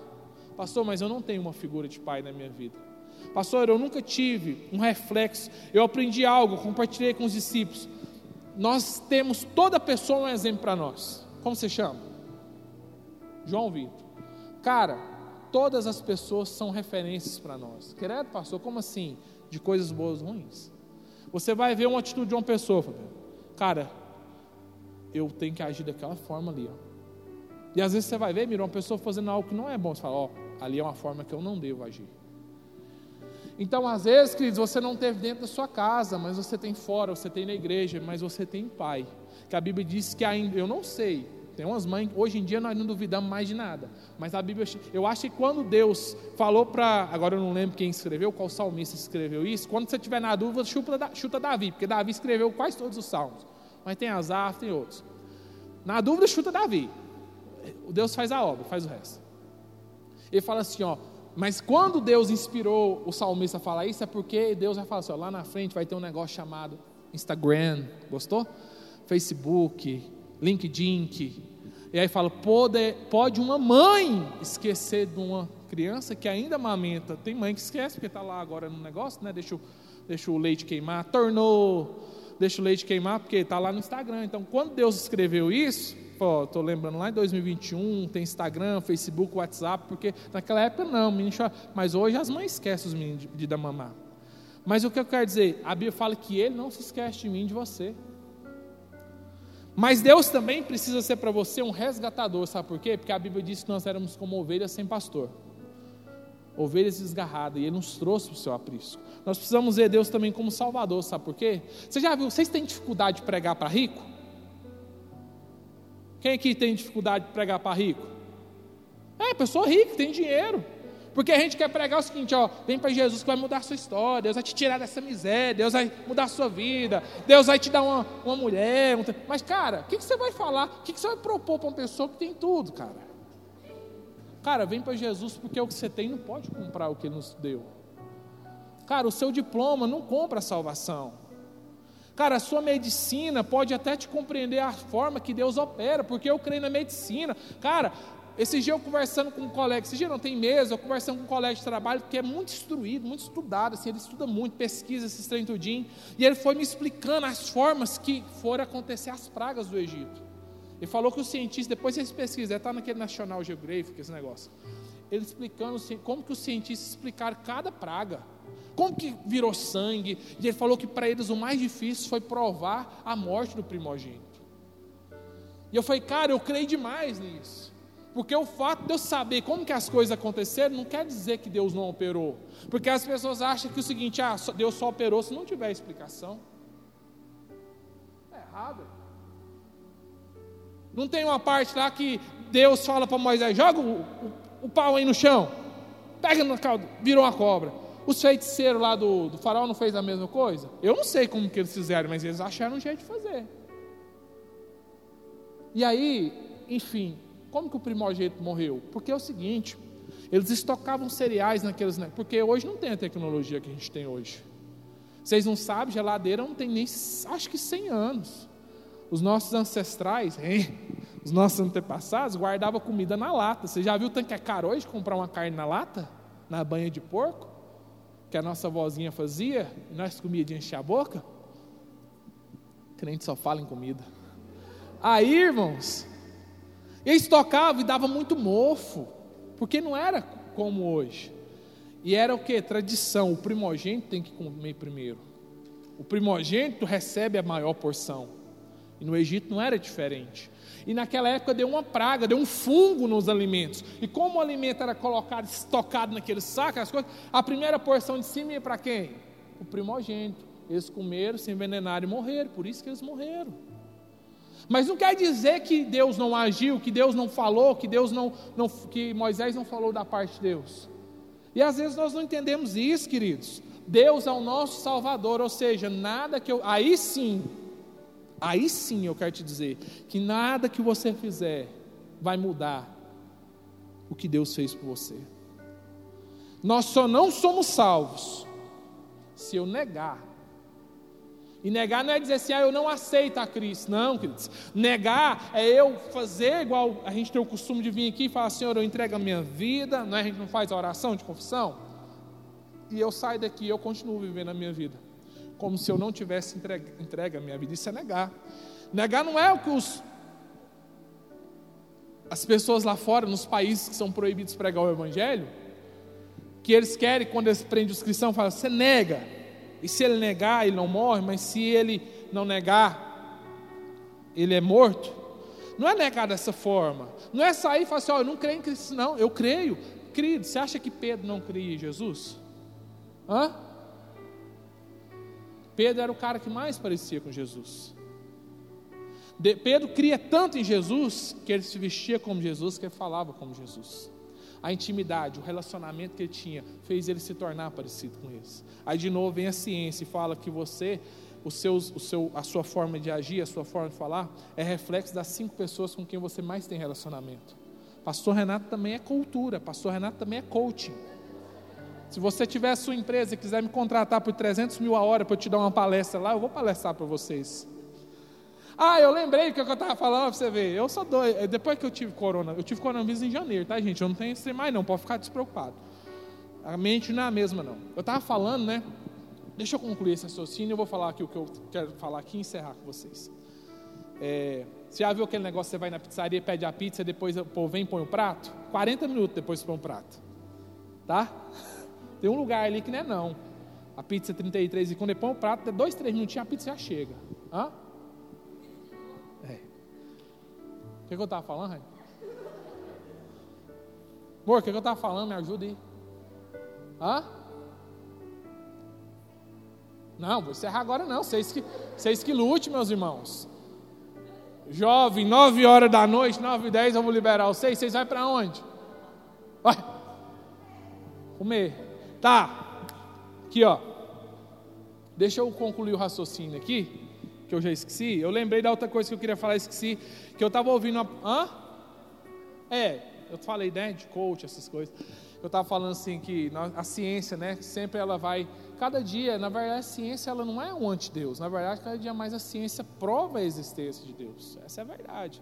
Speaker 1: Pastor, mas eu não tenho uma figura de pai na minha vida. Pastor, eu nunca tive um reflexo. Eu aprendi algo, compartilhei com os discípulos. Nós temos toda pessoa um exemplo para nós. Como você chama? João Vitor. Cara, todas as pessoas são referências para nós. Querido pastor, como assim? De coisas boas ou ruins. Você vai ver uma atitude de uma pessoa, cara, eu tenho que agir daquela forma ali, ó. E às vezes você vai ver, mira, uma pessoa fazendo algo que não é bom, você fala, ó, ali é uma forma que eu não devo agir. Então, às vezes, queridos, você não teve dentro da sua casa, mas você tem fora, você tem na igreja, mas você tem pai. Que a Bíblia diz que ainda, eu não sei, tem umas mães, hoje em dia nós não duvidamos mais de nada. Mas a Bíblia, eu acho que quando Deus falou para, agora eu não lembro quem escreveu, qual salmista escreveu isso, quando você tiver na dúvida, chuta, chuta Davi, porque Davi escreveu quase todos os salmos. Mas tem Azar, tem outros. Na dúvida, chuta Davi. Deus faz a obra, faz o resto. Ele fala assim, ó, mas quando Deus inspirou o salmista a falar isso, é porque Deus vai falar assim: ó, lá na frente vai ter um negócio chamado Instagram, gostou? Facebook, LinkedIn. E aí fala: pode, pode uma mãe esquecer de uma criança que ainda amamenta? Tem mãe que esquece, porque está lá agora no negócio, né? Deixa o, deixa o leite queimar, tornou, deixa o leite queimar, porque está lá no Instagram. Então, quando Deus escreveu isso, estou lembrando lá em 2021, tem Instagram, Facebook, WhatsApp, porque naquela época não, menino mas hoje as mães esquecem os meninos de, de dar mamar. Mas o que eu quero dizer? A Bíblia fala que Ele não se esquece de mim, de você. Mas Deus também precisa ser para você um resgatador, sabe por quê? Porque a Bíblia diz que nós éramos como ovelhas sem pastor, ovelhas desgarradas, e Ele nos trouxe para o seu aprisco. Nós precisamos ver Deus também como Salvador, sabe por quê? Você já viu, vocês têm dificuldade de pregar para rico? Quem aqui tem dificuldade de pregar para rico? É, pessoa rica, tem dinheiro. Porque a gente quer pregar o seguinte, ó, vem para Jesus que vai mudar a sua história, Deus vai te tirar dessa miséria, Deus vai mudar a sua vida, Deus vai te dar uma, uma mulher. Um... Mas, cara, o que, que você vai falar? O que, que você vai propor para uma pessoa que tem tudo, cara? Cara, vem para Jesus porque o que você tem não pode comprar o que nos deu. Cara, o seu diploma não compra a salvação. Cara, a sua medicina pode até te compreender a forma que Deus opera, porque eu creio na medicina. Cara, esse dia eu conversando com um colega, esse dia não tem mesa, eu conversando com um colega de trabalho, que é muito instruído, muito estudado, assim, ele estuda muito, pesquisa esses trem tudinho, e ele foi me explicando as formas que foram acontecer as pragas do Egito. Ele falou que os cientistas, depois vocês pesquisam, está naquele National Geographic, esse negócio, ele explicando como que os cientistas explicaram cada praga. Como que virou sangue? E ele falou que para eles o mais difícil foi provar a morte do primogênito. E eu falei, cara, eu creio demais nisso. Porque o fato de eu saber como que as coisas aconteceram não quer dizer que Deus não operou. Porque as pessoas acham que o seguinte, ah, Deus só operou se não tiver explicação. É errado. Não tem uma parte lá que Deus fala para Moisés, joga o, o, o, pau aí no chão, pega no caldo, virou uma cobra. Os feiticeiros lá do, do faraó não fez a mesma coisa? Eu não sei como que eles fizeram, mas eles acharam um jeito de fazer. E aí, enfim, como que o primogênito morreu? Porque é o seguinte, eles estocavam cereais naqueles. Porque hoje não tem a tecnologia que a gente tem hoje. Vocês não sabem, geladeira não tem nem, acho que 100 anos. Os nossos ancestrais, hein? os nossos antepassados, guardavam comida na lata. Você já viu o tanto é caro hoje comprar uma carne na lata? Na banha de porco? que a nossa vozinha fazia, e nós comíamos de encher a boca? Crente só fala em comida. Aí, irmãos, eles tocavam e dava muito mofo, porque não era como hoje. E era o que? Tradição. O primogênito tem que comer primeiro. O primogênito recebe a maior porção. E no Egito não era diferente. E naquela época deu uma praga, deu um fungo nos alimentos. E como o alimento era colocado, estocado naquele saco, as coisas, a primeira porção de cima ia para quem? O primogênito. Eles comeram, se envenenaram e morreram. Por isso que eles morreram. Mas não quer dizer que Deus não agiu, que Deus não falou, que Deus não, não que Moisés não falou da parte de Deus. E às vezes nós não entendemos isso, queridos. Deus é o nosso Salvador, ou seja, nada que eu. Aí sim, aí sim eu quero te dizer que nada que você fizer vai mudar o que Deus fez por você. Nós só não somos salvos se eu negar. E negar não é dizer assim, ah, eu não aceito a Cristo. Não, queridos. Negar é eu fazer igual a gente tem o costume de vir aqui e falar, Senhor, eu entrego a minha vida. Não é? A gente não faz a oração de confissão. E eu saio daqui e eu continuo vivendo a minha vida. Como se eu não tivesse entregue, entregue a minha vida. Isso é negar. Negar não é o que os, as pessoas lá fora, nos países que são proibidos pregar o Evangelho, que eles querem, quando eles prendem os cristãos, falam, você nega. E se ele negar, ele não morre, mas se ele não negar, ele é morto. Não é negar dessa forma. Não é sair e falar assim, oh, eu não creio em Cristo, não, eu creio. Querido, você acha que Pedro não cria em Jesus? Hã? Pedro era o cara que mais parecia com Jesus. De, Pedro cria tanto em Jesus que ele se vestia como Jesus, que ele falava como Jesus a intimidade, o relacionamento que ele tinha, fez ele se tornar parecido com eles. Aí de novo vem a ciência e fala que você, os seus, o seu, a sua forma de agir, a sua forma de falar, é reflexo das cinco pessoas com quem você mais tem relacionamento. Pastor Renato também é cultura, Pastor Renato também é coaching. Se você tiver sua empresa e quiser me contratar por 300 mil a hora para eu te dar uma palestra lá, eu vou palestrar para vocês. Ah, eu lembrei o que eu estava falando para você ver. Eu sou doido. É, depois que eu tive corona, eu tive coronavírus em janeiro, tá, gente? Eu não tenho esse mais, não. Pode ficar despreocupado. A mente não é a mesma, não. Eu estava falando, né? Deixa eu concluir esse raciocínio eu vou falar aqui o que eu quero falar aqui e encerrar com vocês. É, você já viu aquele negócio, você vai na pizzaria, pede a pizza, depois o povo vem e põe o prato? 40 minutos depois põe o prato. Tá? Tem um lugar ali que não é não. A pizza é 33 e quando ele põe o prato, dois, três minutinhos a pizza já chega. Hã? O que, que eu estava falando, Raio? Amor, o que, que eu estava falando? Me ajuda aí. Hã? Não, vou encerrar agora não. Vocês que, vocês que lute, meus irmãos. Jovem, nove horas da noite, nove e dez, eu vou liberar vocês. Vocês vão para onde? Vai. Comer. Tá. Aqui, ó. Deixa eu concluir o raciocínio aqui que eu já esqueci. Eu lembrei da outra coisa que eu queria falar, esqueci, que eu estava ouvindo. Uma... Hã? É, eu falei, né, de coach, essas coisas. Eu estava falando assim que a ciência, né, sempre ela vai, cada dia, na verdade, a ciência ela não é um anti-Deus. Na verdade, cada dia mais a ciência prova a existência de Deus. Essa é a verdade.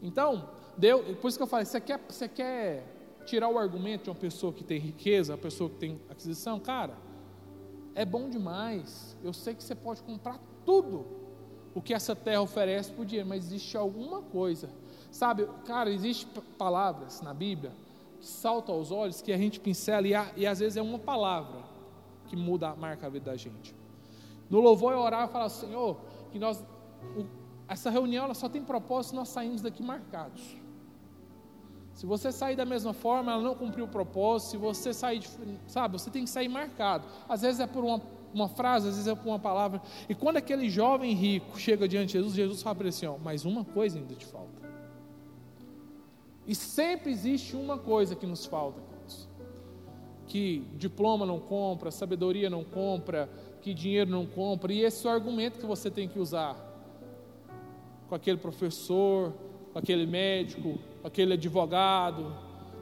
Speaker 1: Então, Deus, por isso que eu falei, você quer, você quer tirar o argumento de uma pessoa que tem riqueza, uma pessoa que tem aquisição, cara, é bom demais. Eu sei que você pode comprar tudo o que essa terra oferece por dinheiro, mas existe alguma coisa. Sabe, cara, existem palavras na Bíblia que saltam aos olhos, que a gente pincela e, a, e às vezes é uma palavra que muda, marca a vida da gente. No louvor eu orar e falar, Senhor, que nós, o, essa reunião ela só tem propósito nós saímos daqui marcados. Se você sair da mesma forma, ela não cumpriu o propósito. Se você sair, sabe, você tem que sair marcado. Às vezes é por uma uma frase, às vezes é uma palavra. E quando aquele jovem rico chega diante de Jesus, Jesus fala para ele assim: ó, mas uma coisa ainda te falta. E sempre existe uma coisa que nos falta. Que diploma não compra, sabedoria não compra, que dinheiro não compra. E esse é o argumento que você tem que usar com aquele professor, com aquele médico, com aquele advogado,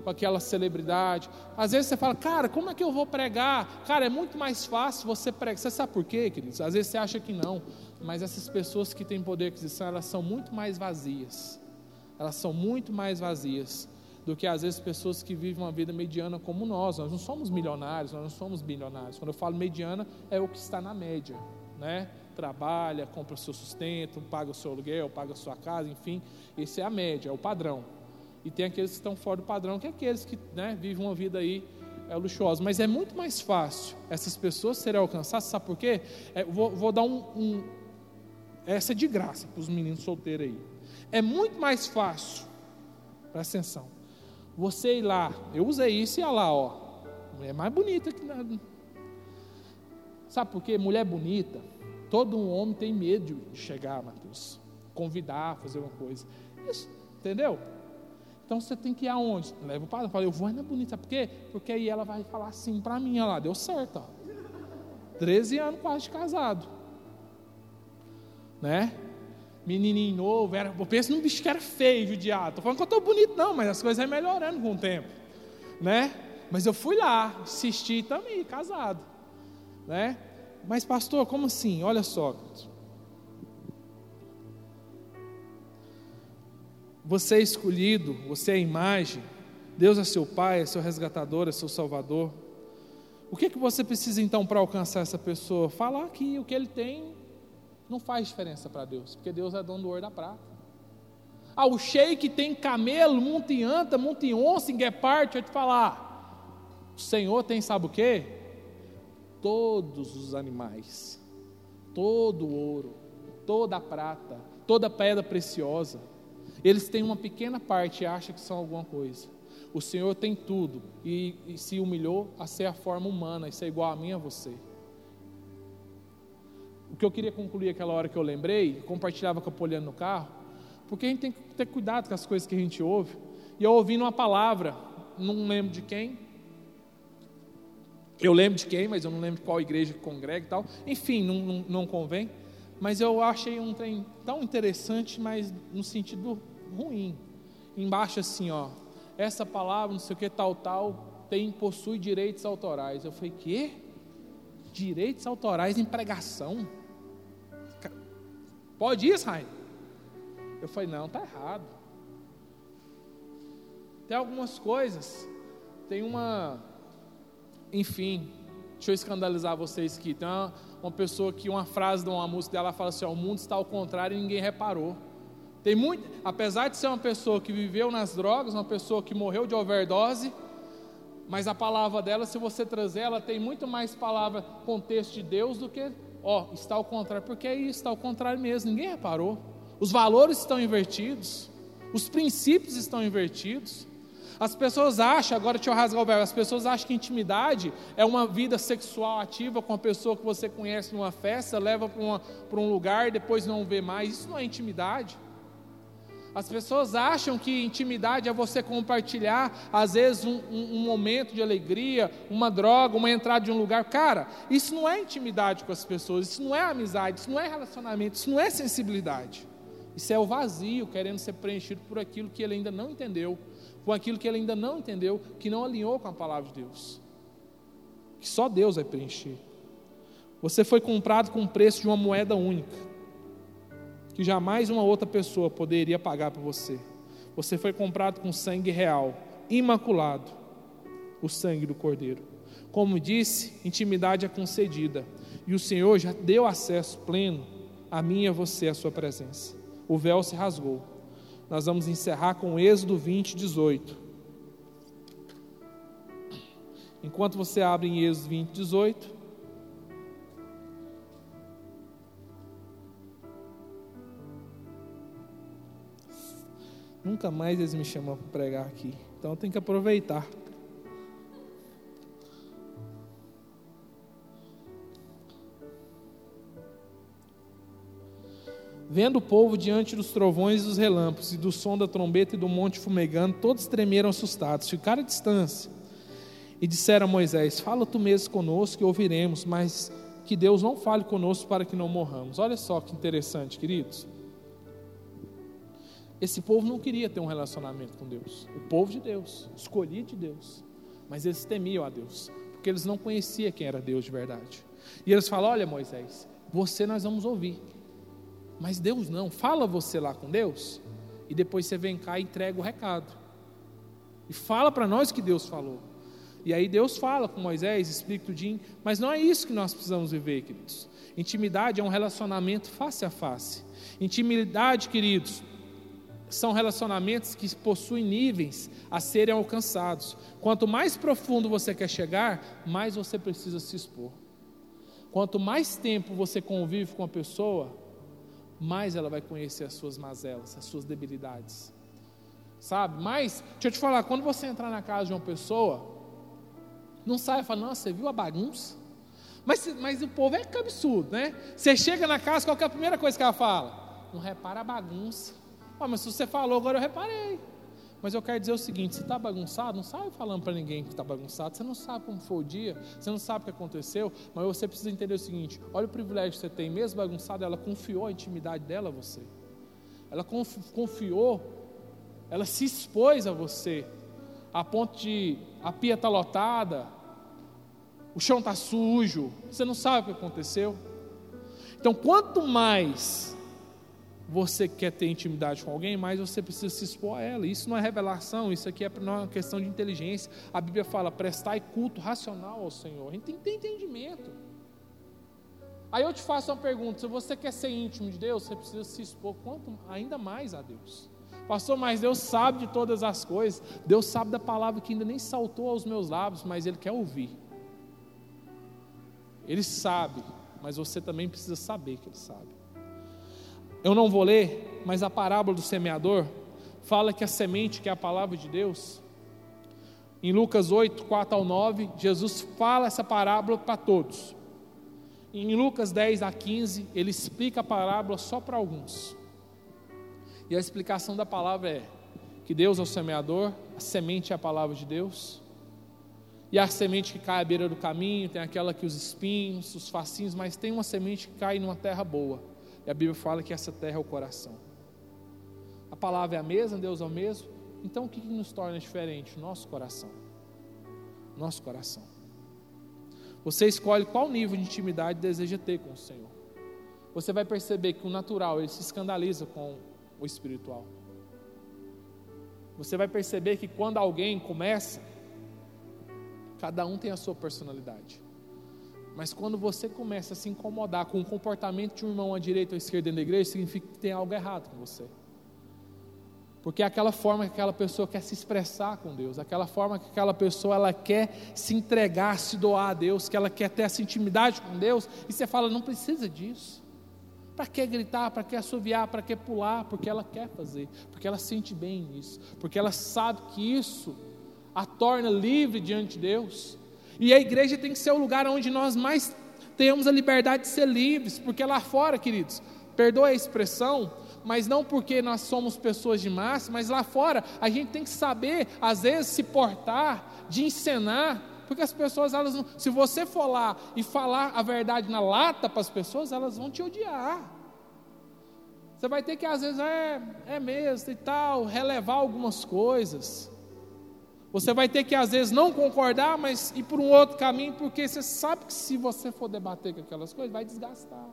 Speaker 1: com aquela celebridade. Às vezes você fala, cara, como é que eu vou pregar? Cara, é muito mais fácil você pregar. Você sabe por quê, queridos? Às vezes você acha que não, mas essas pessoas que têm poder de aquisição, elas são muito mais vazias. Elas são muito mais vazias do que às vezes pessoas que vivem uma vida mediana como nós. Nós não somos milionários, nós não somos bilionários. Quando eu falo mediana, é o que está na média, né? Trabalha, compra o seu sustento, paga o seu aluguel, paga a sua casa, enfim, esse é a média, é o padrão. E tem aqueles que estão fora do padrão, que é aqueles que né, vivem uma vida aí é, luxuosa. Mas é muito mais fácil essas pessoas serem alcançadas, sabe por quê? É, vou, vou, dar um, um. Essa é de graça para os meninos solteiros aí. É muito mais fácil, presta atenção, você ir lá, eu usei isso e olha lá, ó. Mulher mais bonita que nada. Sabe por quê? Mulher bonita, todo um homem tem medo de chegar, Mateus. Convidar, fazer uma coisa. Isso, entendeu? Então você tem que ir aonde? Leva o padre. Eu falei, eu vou na bonita. Sabe por quê? Porque aí ela vai falar assim para mim, olha lá, deu certo. Ó. 13 anos quase casado. Né? Menininho novo, era, eu penso num bicho que era feio, judiado. Tô falando que eu tô bonito, não, mas as coisas vão melhorando com o tempo. Né? Mas eu fui lá, assisti também, casado. Né? Mas, pastor, como assim? Olha só. Você é escolhido, você é a imagem, Deus é seu Pai, é seu resgatador, é seu Salvador. O que, é que você precisa então para alcançar essa pessoa? Falar que o que ele tem não faz diferença para Deus, porque Deus é dono do ouro da prata. Ah, o sheik tem camelo, monta em anta, monta em onça, em guepardo, deixa eu te falar. O Senhor tem, sabe o quê? Todos os animais, todo o ouro, toda a prata, toda a pedra preciosa. Eles têm uma pequena parte e acham que são alguma coisa. O Senhor tem tudo e, e se humilhou a ser a forma humana e ser igual a mim a você. O que eu queria concluir aquela hora que eu lembrei, compartilhava com a Poliana no carro, porque a gente tem que ter cuidado com as coisas que a gente ouve. E eu ouvi uma palavra, não lembro de quem. Eu lembro de quem, mas eu não lembro de qual igreja que congrega e tal. Enfim, não, não, não convém. Mas eu achei um trem tão interessante, mas no sentido ruim. Embaixo assim, ó, essa palavra, não sei o que, tal, tal, tem, possui direitos autorais. Eu falei, quê? Direitos autorais em pregação? Pode isso, Rain? Eu falei, não, tá errado. Tem algumas coisas, tem uma, enfim, deixa eu escandalizar vocês aqui. Tem uma, uma pessoa que uma frase de uma música dela fala assim: ó, o mundo está ao contrário e ninguém reparou. Tem muito, apesar de ser uma pessoa que viveu nas drogas, uma pessoa que morreu de overdose, mas a palavra dela, se você trazer, ela tem muito mais palavra contexto de Deus do que, ó, está ao contrário, porque isso, está ao contrário mesmo, ninguém reparou. Os valores estão invertidos, os princípios estão invertidos. As pessoas acham, agora deixa eu rasgar o verbo, as pessoas acham que intimidade é uma vida sexual ativa com a pessoa que você conhece numa festa, leva para um lugar depois não vê mais. Isso não é intimidade. As pessoas acham que intimidade é você compartilhar, às vezes, um, um, um, momento de alegria, uma droga, uma entrada de um lugar. Cara, isso não é intimidade com as pessoas, isso não é amizade, isso não é relacionamento, isso não é sensibilidade. Isso é o vazio querendo ser preenchido por aquilo que ele ainda não entendeu, por aquilo que ele ainda não entendeu, que não alinhou com a palavra de Deus. Que só Deus vai preencher. Você foi comprado com o preço de uma moeda única que jamais uma outra pessoa poderia pagar por você. Você foi comprado com sangue real, imaculado, o sangue do Cordeiro. Como disse, intimidade é concedida, e o Senhor já deu acesso pleno a mim e a você à sua presença. O véu se rasgou. Nós vamos encerrar com Êxodo 20, 18. Enquanto você abre em Êxodo 20, 18, Nunca mais eles me chamam para pregar aqui. Então eu tenho que aproveitar. Vendo o povo diante dos trovões e dos relâmpagos, e do som da trombeta e do monte fumegando, todos tremeram assustados, ficaram à distância. E disseram a Moisés: Fala tu mesmo conosco e ouviremos, mas que Deus não fale conosco para que não morramos. Olha só que interessante, queridos. Esse povo não queria ter um relacionamento com Deus. O povo de Deus, escolhido de Deus. Mas eles temiam a Deus, porque eles não conheciam quem era Deus de verdade. E eles falam: Olha, Moisés, você nós vamos ouvir. Mas Deus não. Fala você lá com Deus. E depois você vem cá e entrega o recado. E fala para nós que Deus falou. E aí Deus fala com Moisés, explica tudinho. Mas não é isso que nós precisamos viver, queridos. Intimidade é um relacionamento face a face. Intimidade, queridos, são relacionamentos que possuem níveis a serem alcançados. Quanto mais profundo você quer chegar, mais você precisa se expor. Quanto mais tempo você convive com a pessoa, mais ela vai conhecer as suas mazelas, as suas debilidades. Sabe? Mas, deixa eu te falar, quando você entrar na casa de uma pessoa, não sai falando, nossa, você viu a bagunça? Mas, mas o povo é que absurdo, né? Você chega na casa, qual é a primeira coisa que ela fala? Não repara a bagunça. Ah, mas se você falou, agora eu reparei. Mas eu quero dizer o seguinte: se está bagunçado, não sabe falando para ninguém que está bagunçado. Você não sabe como foi o dia, você não sabe o que aconteceu, mas você precisa entender o seguinte: olha o privilégio que você tem, mesmo bagunçado, ela confiou a intimidade dela a você. Ela confiou, ela se expôs a você, a ponto de a pia está lotada, o chão está sujo, você não sabe o que aconteceu. Então, quanto mais você quer ter intimidade com alguém, mais você precisa se expor a ela. Isso não é revelação, isso aqui é uma questão de inteligência. A Bíblia fala: prestar culto racional ao Senhor. A gente tem que ter entendimento. Aí eu te faço uma pergunta: se você quer ser íntimo de Deus, você precisa se expor quanto ainda mais a Deus. Pastor, mas Deus sabe de todas as coisas. Deus sabe da palavra que ainda nem saltou aos meus lábios, mas Ele quer ouvir. Ele sabe, mas você também precisa saber que Ele sabe. Eu não vou ler, mas a parábola do semeador fala que a semente, que é a palavra de Deus, em Lucas 8, 4 ao 9, Jesus fala essa parábola para todos. Em Lucas 10 a 15, ele explica a parábola só para alguns. E a explicação da palavra é que Deus é o semeador, a semente é a palavra de Deus. E a semente que cai à beira do caminho, tem aquela que os espinhos, os facinhos, mas tem uma semente que cai numa terra boa e a Bíblia fala que essa terra é o coração. A palavra é a mesma, Deus é o mesmo. Então o que nos torna diferente? Nosso coração. Nosso coração. Você escolhe qual nível de intimidade deseja ter com o Senhor. Você vai perceber que o natural ele se escandaliza com o espiritual. Você vai perceber que quando alguém começa, cada um tem a sua personalidade. Mas quando você começa a se incomodar com o comportamento de um irmão à direita ou à esquerda dentro da igreja, significa que tem algo errado com você. Porque é aquela forma que aquela pessoa quer se expressar com Deus, aquela forma que aquela pessoa ela quer se entregar, se doar a Deus, que ela quer ter essa intimidade com Deus, e você fala, não precisa disso. Para que gritar, para que assoviar, para que pular? Porque ela quer fazer, porque ela sente bem nisso, porque ela sabe que isso a torna livre diante de Deus. E a igreja tem que ser o lugar onde nós mais temos a liberdade de ser livres, porque lá fora, queridos, perdoa a expressão, mas não porque nós somos pessoas de massa, mas lá fora a gente tem que saber, às vezes, se portar, de encenar, porque as pessoas, elas não, se você for lá e falar a verdade na lata para as pessoas, elas vão te odiar. Você vai ter que, às vezes, é, é mesmo e tal, relevar algumas coisas. Você vai ter que às vezes não concordar, mas ir por um outro caminho, porque você sabe que se você for debater com aquelas coisas, vai desgastar.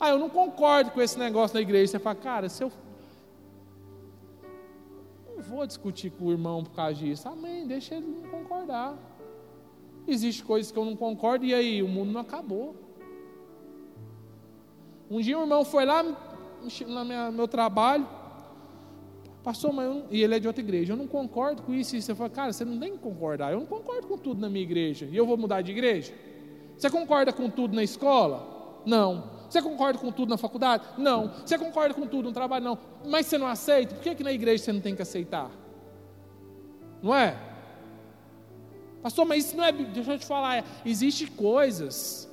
Speaker 1: Ah, eu não concordo com esse negócio da igreja. Você fala, cara, se eu. Não vou discutir com o irmão por causa disso. Amém, deixa ele não concordar. Existem coisas que eu não concordo, e aí, o mundo não acabou. Um dia um irmão foi lá no meu trabalho, Pastor, mas não... e ele é de outra igreja, eu não concordo com isso. E você fala, cara, você não tem que concordar. Eu não concordo com tudo na minha igreja. E eu vou mudar de igreja? Você concorda com tudo na escola? Não. Você concorda com tudo na faculdade? Não. Você concorda com tudo no trabalho? Não. Mas você não aceita? Por que, que na igreja você não tem que aceitar? Não é? Pastor, mas isso não é. Deixa eu te falar. É, existe coisas,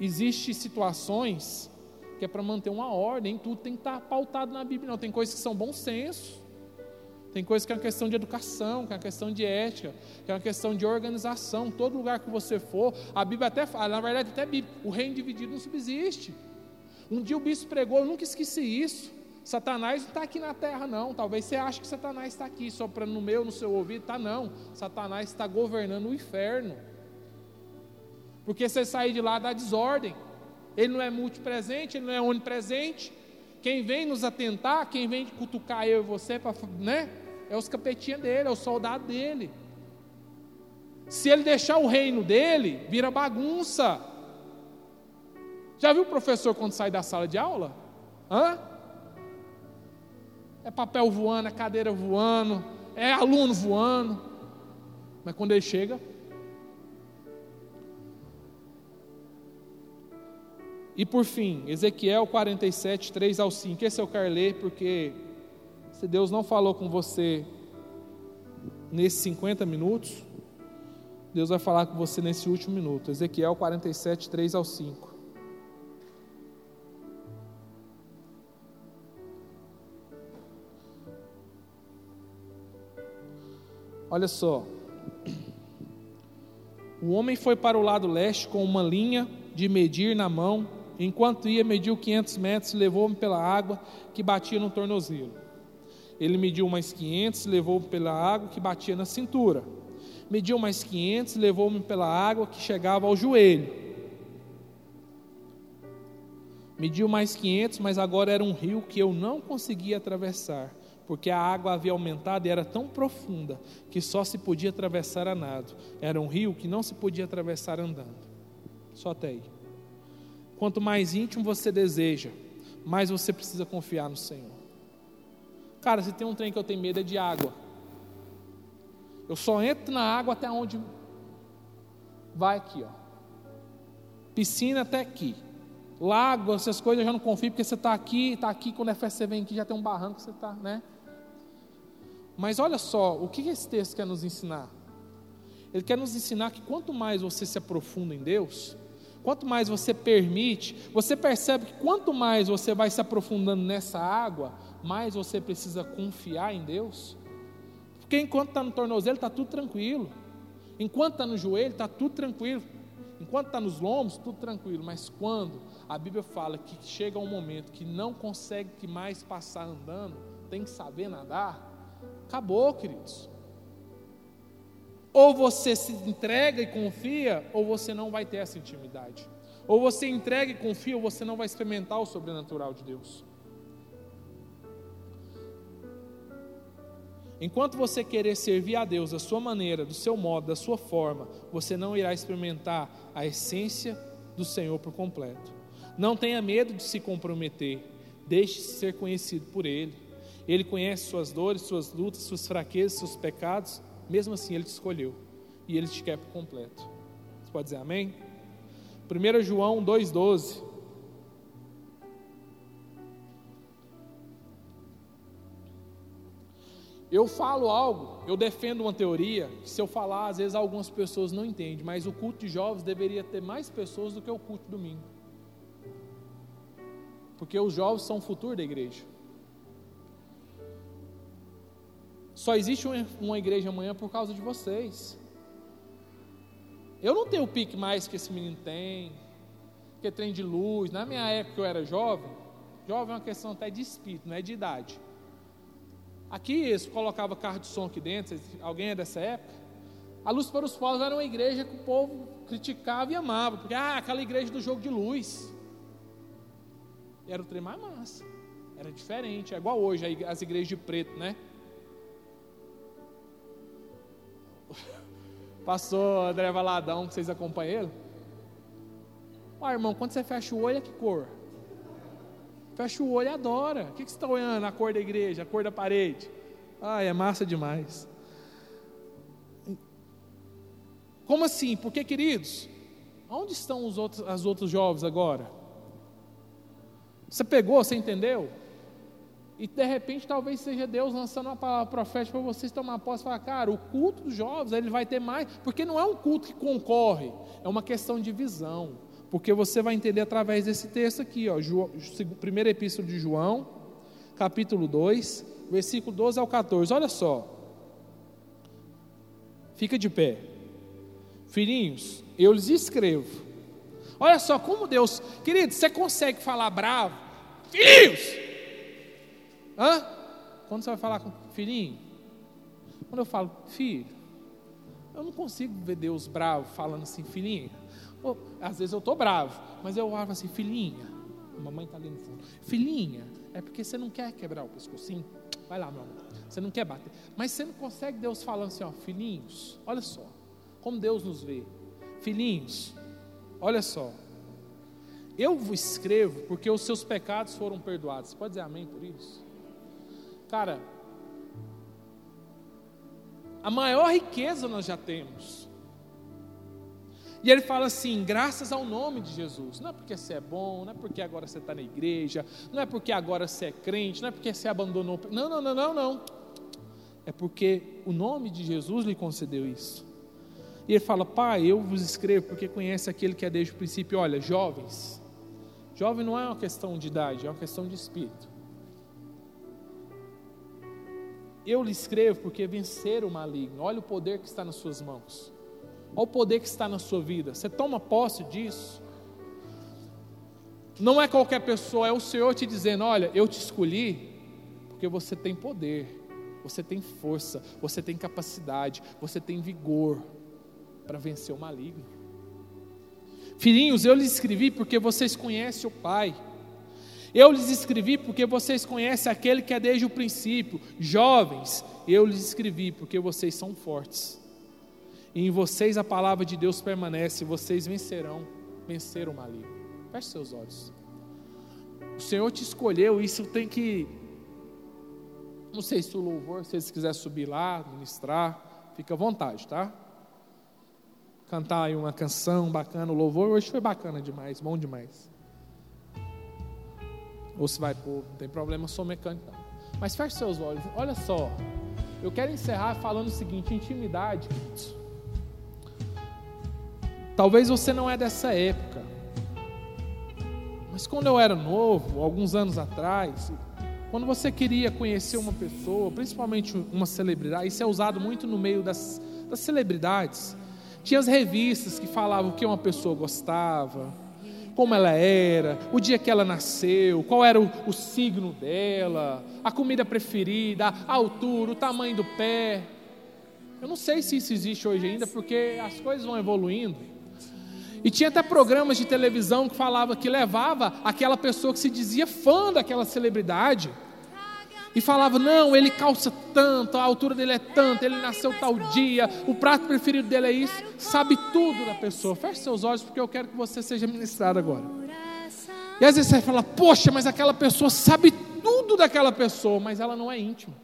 Speaker 1: existe situações que é para manter uma ordem, tudo tem que estar tá pautado na Bíblia. Não, tem coisas que são bom senso, tem coisas que é uma questão de educação, que é uma questão de ética, que é uma questão de organização. Todo lugar que você for, a Bíblia até fala, na verdade, até a Bíblia, o reino dividido não subsiste. Um dia o bispo pregou, eu nunca esqueci isso. Satanás não está aqui na terra, não. Talvez você ache que Satanás está aqui, soprando no meu, no seu ouvido. Está não. Satanás está governando o inferno. Porque você sair de lá dá desordem. Ele não é multipresente, ele não é onipresente. Quem vem nos atentar, quem vem cutucar eu e você, pra, né? É os capetinhos dele, é o soldado dele. Se ele deixar o reino dele, vira bagunça. Já viu o professor quando sai da sala de aula? Hã? É papel voando, é cadeira voando, é aluno voando. Mas quando ele chega, E por fim, Ezequiel 47, 3 ao 5. Esse eu quero ler porque se Deus não falou com você nesses 50 minutos, Deus vai falar com você nesse último minuto. Ezequiel 47, 3 ao 5. Olha só. O homem foi para o lado leste com uma linha de medir na mão. Enquanto ia, mediu 500 metros, levou-me pela água que batia no tornozelo. Ele mediu mais 500, levou-me pela água que batia na cintura. Mediu mais 500, levou-me pela água que chegava ao joelho. Mediu mais 500, mas agora era um rio que eu não conseguia atravessar, porque a água havia aumentado e era tão profunda que só se podia atravessar a nado. Era um rio que não se podia atravessar andando. Só até aí. Quanto mais íntimo você deseja, mais você precisa confiar no Senhor. Cara, se tem um trem que eu tenho medo é de água. Eu só entro na água até onde vai aqui, ó. Piscina até aqui. Lago, essas coisas eu já não confio, porque você está aqui, está aqui, quando é festa você vem aqui, já tem um barranco, você está, né? Mas olha só, o que esse texto quer nos ensinar? Ele quer nos ensinar que quanto mais você se aprofunda em Deus, quanto mais você permite, você percebe que quanto mais você vai se aprofundando nessa água, mais você precisa confiar em Deus. Porque enquanto está no tornozelo, está tudo tranquilo. Enquanto está no joelho, está tudo tranquilo. Enquanto está nos lombos, tudo tranquilo. Mas quando a Bíblia fala que chega um momento que não consegue mais passar andando, tem que saber nadar, acabou, queridos. Ou você se entrega e confia, ou você não vai ter essa intimidade. Ou você entrega e confia, ou você não vai experimentar o sobrenatural de Deus. Enquanto você querer servir a Deus da sua maneira, do seu modo, da sua forma, você não irá experimentar a essência do Senhor por completo. Não tenha medo de se comprometer, deixe-se ser conhecido por Ele. Ele conhece suas dores, suas lutas, suas fraquezas, seus pecados, mesmo assim Ele te escolheu e Ele te quer por completo. Você pode dizer amém? 1 João 2,12 Eu falo algo, eu defendo uma teoria, que se eu falar, às vezes algumas pessoas não entendem, mas o culto de jovens deveria ter mais pessoas do que o culto domingo. Porque os jovens são o futuro da igreja. Só existe uma igreja amanhã por causa de vocês. Eu não tenho o pique mais que esse menino tem, que é trem de luz. Na minha época eu era jovem, jovem é uma questão até de espírito, não é de idade. Aqui eles colocavam carro de som aqui dentro, alguém é dessa época? A Luz para os Povos era uma igreja que o povo criticava e amava, porque ah, aquela igreja do jogo de luz. Era o trem mais massa, era diferente, é igual hoje as igrejas de preto, né? Passou André Valadão, vocês acompanham ele? Ó, irmão, quando você fecha o olho, é que cor? Fecha o olho e adora. O que, que você está olhando? A cor da igreja, a cor da parede. Ai, é massa demais. Como assim? Porque, queridos, onde estão os outros, as outros jovens agora? Você pegou, você entendeu? E de repente talvez seja Deus lançando uma palavra profética para vocês tomar posse e falar, cara, o culto dos jovens ele vai ter mais, porque não é um culto que concorre, é uma questão de visão. Porque você vai entender através desse texto aqui, ó, primeira epístola de João, capítulo 2, versículo 12 ao 14. Olha só. Fica de pé. Filhinhos, eu lhes escrevo. Olha só como Deus, querido, você consegue falar bravo? Filhinhos! Hã? Quando você vai falar com filhinho? Quando eu falo filho, eu não consigo ver Deus bravo falando assim, filhinho. Pô, às vezes eu estou bravo, mas eu olho assim, filhinha, mamãe está ali no fundo, filhinha, é porque você não quer quebrar o pescocinho? Vai lá, meu amor. Você não quer bater. Mas você não consegue Deus falando assim, ó, filhinhos, olha só, como Deus nos vê. Filhinhos, olha só. Eu vos escrevo porque os seus pecados foram perdoados. Você pode dizer amém por isso? Cara, a maior riqueza nós já temos. E ele fala assim: graças ao nome de Jesus. Não é porque você é bom, não é porque agora você está na igreja, não é porque agora você é crente, não é porque você abandonou. Não, não, não, não, não. É porque o nome de Jesus lhe concedeu isso. E ele fala: Pai, eu vos escrevo porque conhece aquele que é desde o princípio. Olha, jovens. Jovem não é uma questão de idade, é uma questão de espírito. Eu lhe escrevo porque vencer o maligno. Olha o poder que está nas suas mãos. Olha o poder que está na sua vida. Você toma posse disso. Não é qualquer pessoa, é o Senhor te dizendo: Olha, eu te escolhi porque você tem poder, você tem força, você tem capacidade, você tem vigor para vencer o maligno. Filhinhos, eu lhes escrevi porque vocês conhecem o Pai. Eu lhes escrevi porque vocês conhecem aquele que é desde o princípio. Jovens, eu lhes escrevi porque vocês são fortes. E em vocês a palavra de Deus permanece, vocês vencerão, venceram o maligno. Feche seus olhos. O Senhor te escolheu, isso tem que. Não sei se o louvor, se vocês quiserem subir lá, ministrar, fica à vontade, tá? Cantar aí uma canção bacana, o louvor hoje foi bacana demais, bom demais. Ou se vai pôr, não tem problema, sou mecânico. Mas feche seus olhos, olha só. Eu quero encerrar falando o seguinte: intimidade. Talvez você não é dessa época. Mas quando eu era novo, alguns anos atrás, quando você queria conhecer uma pessoa, principalmente uma celebridade, isso é usado muito no meio das, das celebridades. Tinha as revistas que falavam o que uma pessoa gostava, como ela era, o dia que ela nasceu, qual era o, o signo dela, a comida preferida, a altura, o tamanho do pé. Eu não sei se isso existe hoje ainda, porque as coisas vão evoluindo. E tinha até programas de televisão que falava que levava aquela pessoa que se dizia fã daquela celebridade e falava: não, ele calça tanto, a altura dele é tanto, ele nasceu tal dia, o prato preferido dele é isso, sabe tudo da pessoa. Feche seus olhos, porque eu quero que você seja ministrado agora. E às vezes você fala: poxa, mas aquela pessoa sabe tudo daquela pessoa, mas ela não é íntima.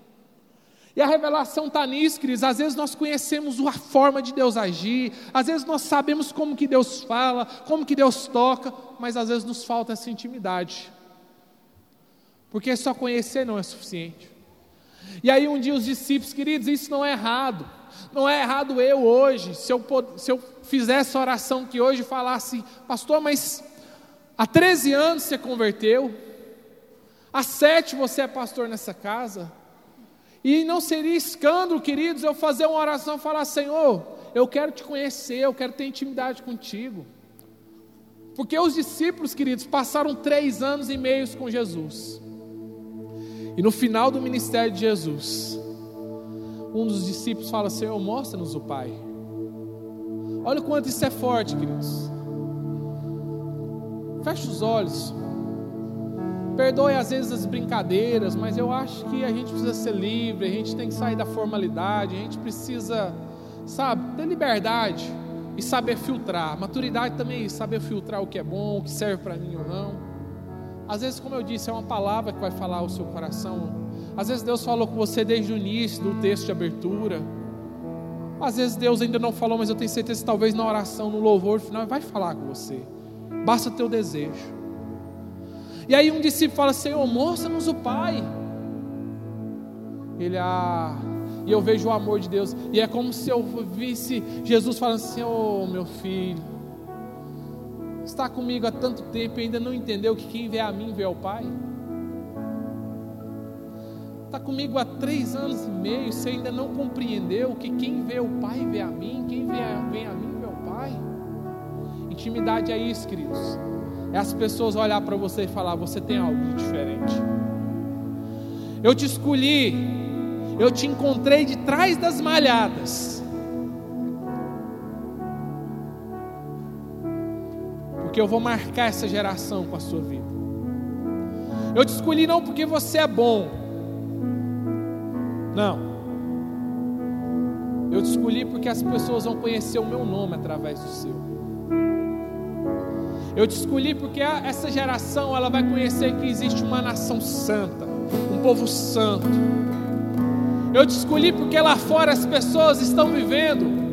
Speaker 1: E a revelação está nisso, queridos. Às vezes nós conhecemos a forma de Deus agir, às vezes nós sabemos como que Deus fala, como que Deus toca, mas às vezes nos falta essa intimidade. Porque só conhecer não é suficiente. E aí um dia os discípulos, queridos, isso não é errado. Não é errado eu hoje, se eu, se eu fizesse a oração que hoje falasse, pastor, mas há 13 anos você converteu, há sete você é pastor nessa casa, e não seria escândalo, queridos, eu fazer uma oração e falar: Senhor, eu quero te conhecer, eu quero ter intimidade contigo. Porque os discípulos, queridos, passaram três anos e meio com Jesus. E no final do ministério de Jesus, um dos discípulos fala: Senhor, mostra-nos o Pai. Olha o quanto isso é forte, queridos. Feche os olhos. Perdoe às vezes as brincadeiras, mas eu acho que a gente precisa ser livre, a gente tem que sair da formalidade, a gente precisa, sabe, ter liberdade e saber filtrar. Maturidade também é isso, saber filtrar o que é bom, o que serve para mim ou não. Às vezes, como eu disse, é uma palavra que vai falar ao seu coração. Às vezes Deus falou com você desde o início do texto de abertura. Às vezes Deus ainda não falou, mas eu tenho certeza que talvez na oração, no louvor final, vai falar com você. Basta o desejo. E aí um discípulo fala: Senhor, mostra-nos o Pai. Ele, ah, e eu vejo o amor de Deus. E é como se eu visse Jesus falando assim: Oh, meu filho, está comigo há tanto tempo e ainda não entendeu que quem vê a mim vê ao Pai. Está comigo há três anos e meio, você ainda não compreendeu que quem vê o Pai vê a mim, quem vê a, vem a mim vê o Pai. Intimidade é isso, queridos é as pessoas olhar para você e falar: você tem algo diferente. Eu te escolhi, eu te encontrei de trás das malhadas. Porque eu vou marcar essa geração com a sua vida. Eu te escolhi não porque você é bom. Não. Eu te escolhi porque as pessoas vão conhecer o meu nome através do seu. Eu te escolhi porque essa geração ela vai conhecer que existe uma nação santa, um povo santo. Eu te escolhi porque lá fora as pessoas estão vivendo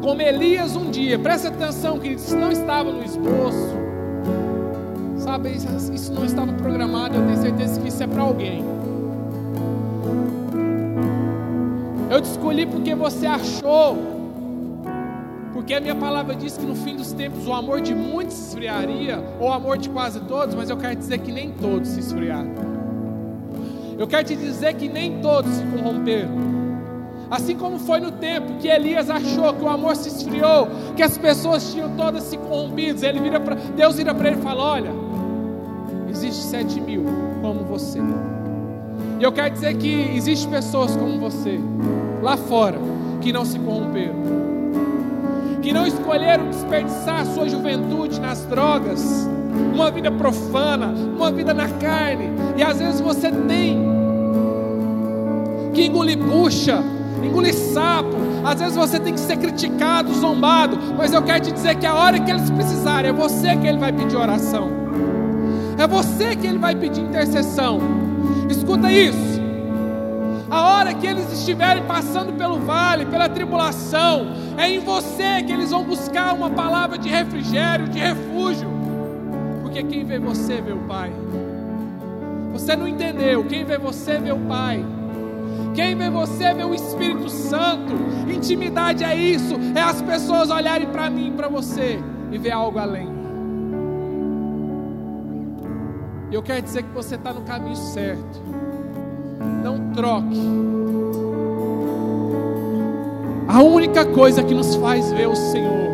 Speaker 1: como Elias um dia. Presta atenção, queridos, isso não estava no esboço. Sabe, isso não estava programado, eu tenho certeza que isso é para alguém. Eu te escolhi porque você achou porque a minha palavra diz que no fim dos tempos o amor de muitos se esfriaria, ou o amor de quase todos, mas eu quero dizer que nem todos se esfriaram. Eu quero te dizer que nem todos se corromperam. Assim como foi no tempo que Elias achou que o amor se esfriou, que as pessoas tinham todas se corrompidas, ele vira pra, Deus vira para ele e fala: Olha, existe sete mil como você. E eu quero dizer que existe pessoas como você, lá fora, que não se corromperam, que não escolheram desperdiçar a sua juventude nas drogas, uma vida profana, uma vida na carne, e às vezes você tem que engolir bucha, engolir sapo, às vezes você tem que ser criticado, zombado, mas eu quero te dizer que a hora que eles precisarem, é você que ele vai pedir oração, é você que ele vai pedir intercessão. Escuta isso. A hora que eles estiverem passando pelo vale, pela tribulação, é em você que eles vão buscar uma palavra de refrigério, de refúgio. Porque quem vê você o Pai. Você não entendeu? Quem vê você o Pai. Quem vê você vê o Espírito Santo. Intimidade é isso, é as pessoas olharem para mim para você e ver algo além. E eu quero dizer que você está no caminho certo. Não troque. A única coisa que nos faz ver o Senhor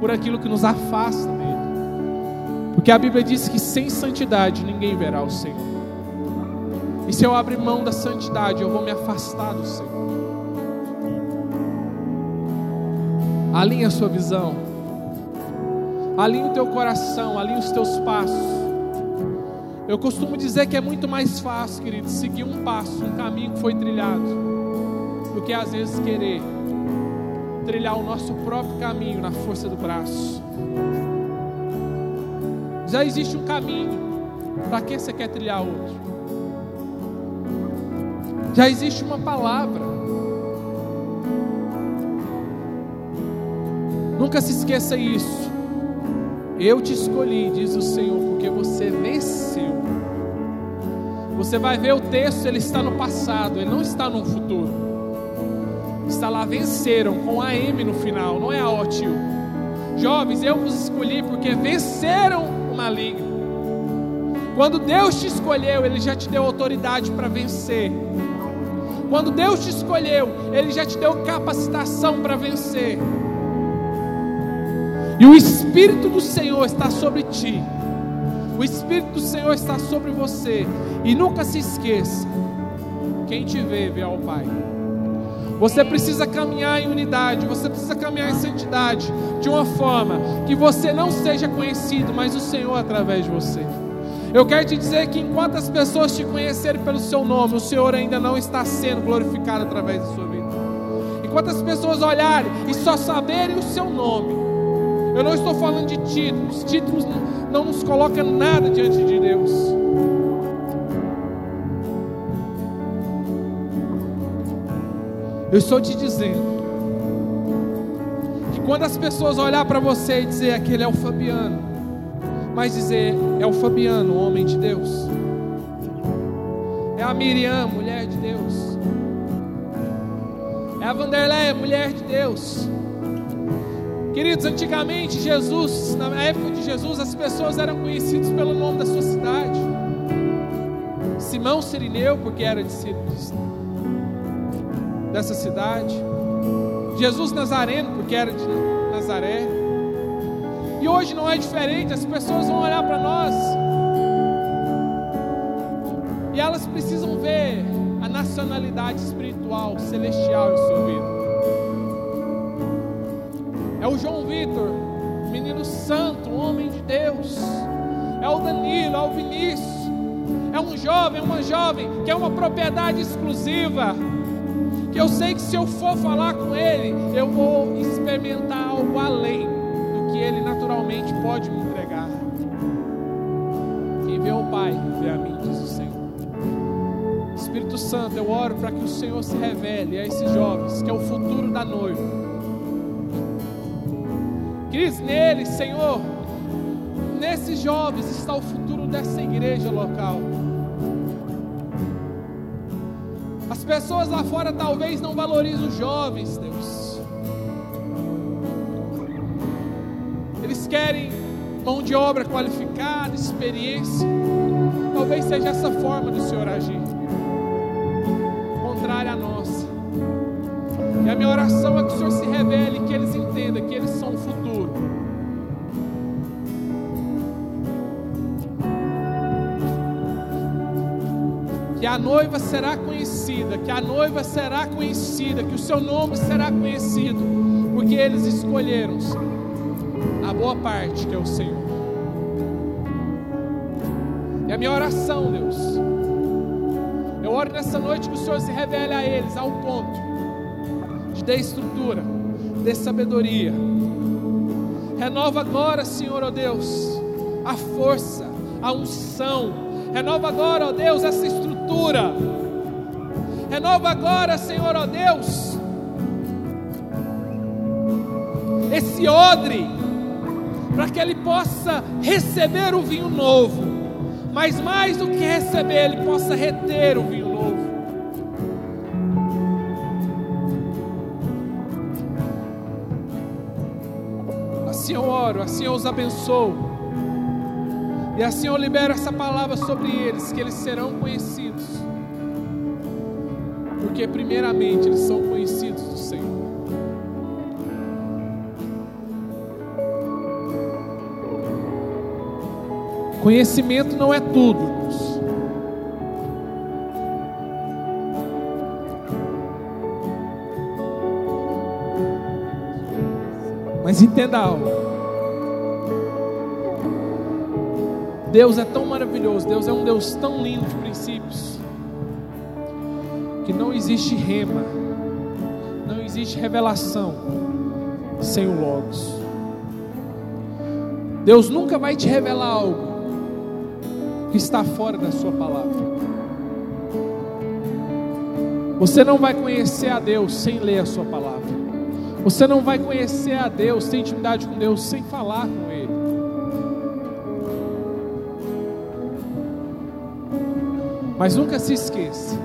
Speaker 1: por aquilo que nos afasta dele. Porque a Bíblia diz que sem santidade ninguém verá o Senhor. E se eu abrir mão da santidade, eu vou me afastar do Senhor. Alinhe a sua visão. Alinhe o teu coração, alinhe os teus passos. Eu costumo dizer que é muito mais fácil, querido, seguir um passo, um caminho que foi trilhado, do que às vezes querer trilhar o nosso próprio caminho na força do braço. Já existe um caminho, para que você quer trilhar outro? Já existe uma palavra. Nunca se esqueça isso. Eu te escolhi, diz o Senhor, porque você venceu. Você vai ver o texto, ele está no passado, ele não está no futuro. Está lá, venceram, com a M no final, não é a O tio. Jovens, eu vos escolhi porque venceram o maligno. Quando Deus te escolheu, Ele já te deu autoridade para vencer. Quando Deus te escolheu, Ele já te deu capacitação para vencer. E o Espírito do Senhor está sobre ti. O Espírito do Senhor está sobre você. E nunca se esqueça: quem te vê, vê ao Pai. Você precisa caminhar em unidade, você precisa caminhar em santidade, de uma forma que você não seja conhecido, mas o Senhor através de você. Eu quero te dizer que enquanto as pessoas te conhecerem pelo seu nome, o Senhor ainda não está sendo glorificado através da sua vida. Enquanto as pessoas olharem e só saberem o seu nome, eu não estou falando de títulos. Títulos não nos colocam nada diante de Deus. Eu estou te dizendo que quando as pessoas olhar para você e dizer aquele é o Fabiano, mas dizer é o Fabiano, homem de Deus, é a Miriam, mulher de Deus, é a Vanderleia, mulher de Deus. Queridos, antigamente Jesus, na época de Jesus, as pessoas eram conhecidas pelo nome da sua cidade. Simão Sirineu, porque era de, dessa cidade. Jesus Nazareno, porque era de Nazaré. E hoje não é diferente, as pessoas vão olhar para nós e elas precisam ver a nacionalidade espiritual, celestial em sua vida. É o João Vitor, menino santo, homem de Deus. É o Danilo, é o Vinícius. É um jovem, uma jovem que é uma propriedade exclusiva. Que eu sei que se eu for falar com ele, eu vou experimentar algo além que ele naturalmente pode me entregar. Quem vê o Pai, vê a mim, diz o Senhor. Espírito Santo, eu oro para que o Senhor se revele a esses jovens, que é o futuro da noiva Diz nele, Senhor, nesses jovens está o futuro dessa igreja local. As pessoas lá fora talvez não valorizem os jovens, Deus. Querem mão de obra qualificada, experiência. talvez seja essa forma do Senhor agir, contrária à nossa. E a minha oração é que o Senhor se revele, que eles entendam que eles são o futuro. Que a noiva será conhecida, que a noiva será conhecida, que o seu nome será conhecido, porque eles escolheram a boa parte que é o Senhor. E a minha oração, Deus, eu oro nessa noite que o Senhor se revele a eles ao ponto de dar estrutura, de sabedoria. Renova agora, Senhor, ó Deus, a força, a unção. Renova agora, ó Deus, essa estrutura. Renova agora, Senhor, ó Deus, esse odre, para que ele possa receber o vinho novo, mas mais do que receber, ele possa reter o vinho novo. Assim eu oro, assim eu os abençoo. E assim eu libero essa palavra sobre eles, que eles serão conhecidos. Porque primeiramente eles são conhecidos Conhecimento não é tudo. Mas entenda algo. Deus é tão maravilhoso, Deus é um Deus tão lindo de princípios, que não existe rema, não existe revelação sem o Logos. Deus nunca vai te revelar algo que está fora da Sua palavra. Você não vai conhecer a Deus sem ler a Sua palavra. Você não vai conhecer a Deus, ter intimidade com Deus sem falar com Ele. Mas nunca se esqueça,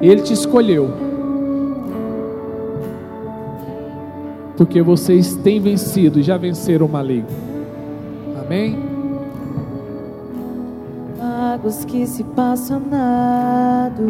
Speaker 1: Ele te escolheu. Porque vocês têm vencido e já venceram o maligno. Amém?
Speaker 3: Águas que se passam nado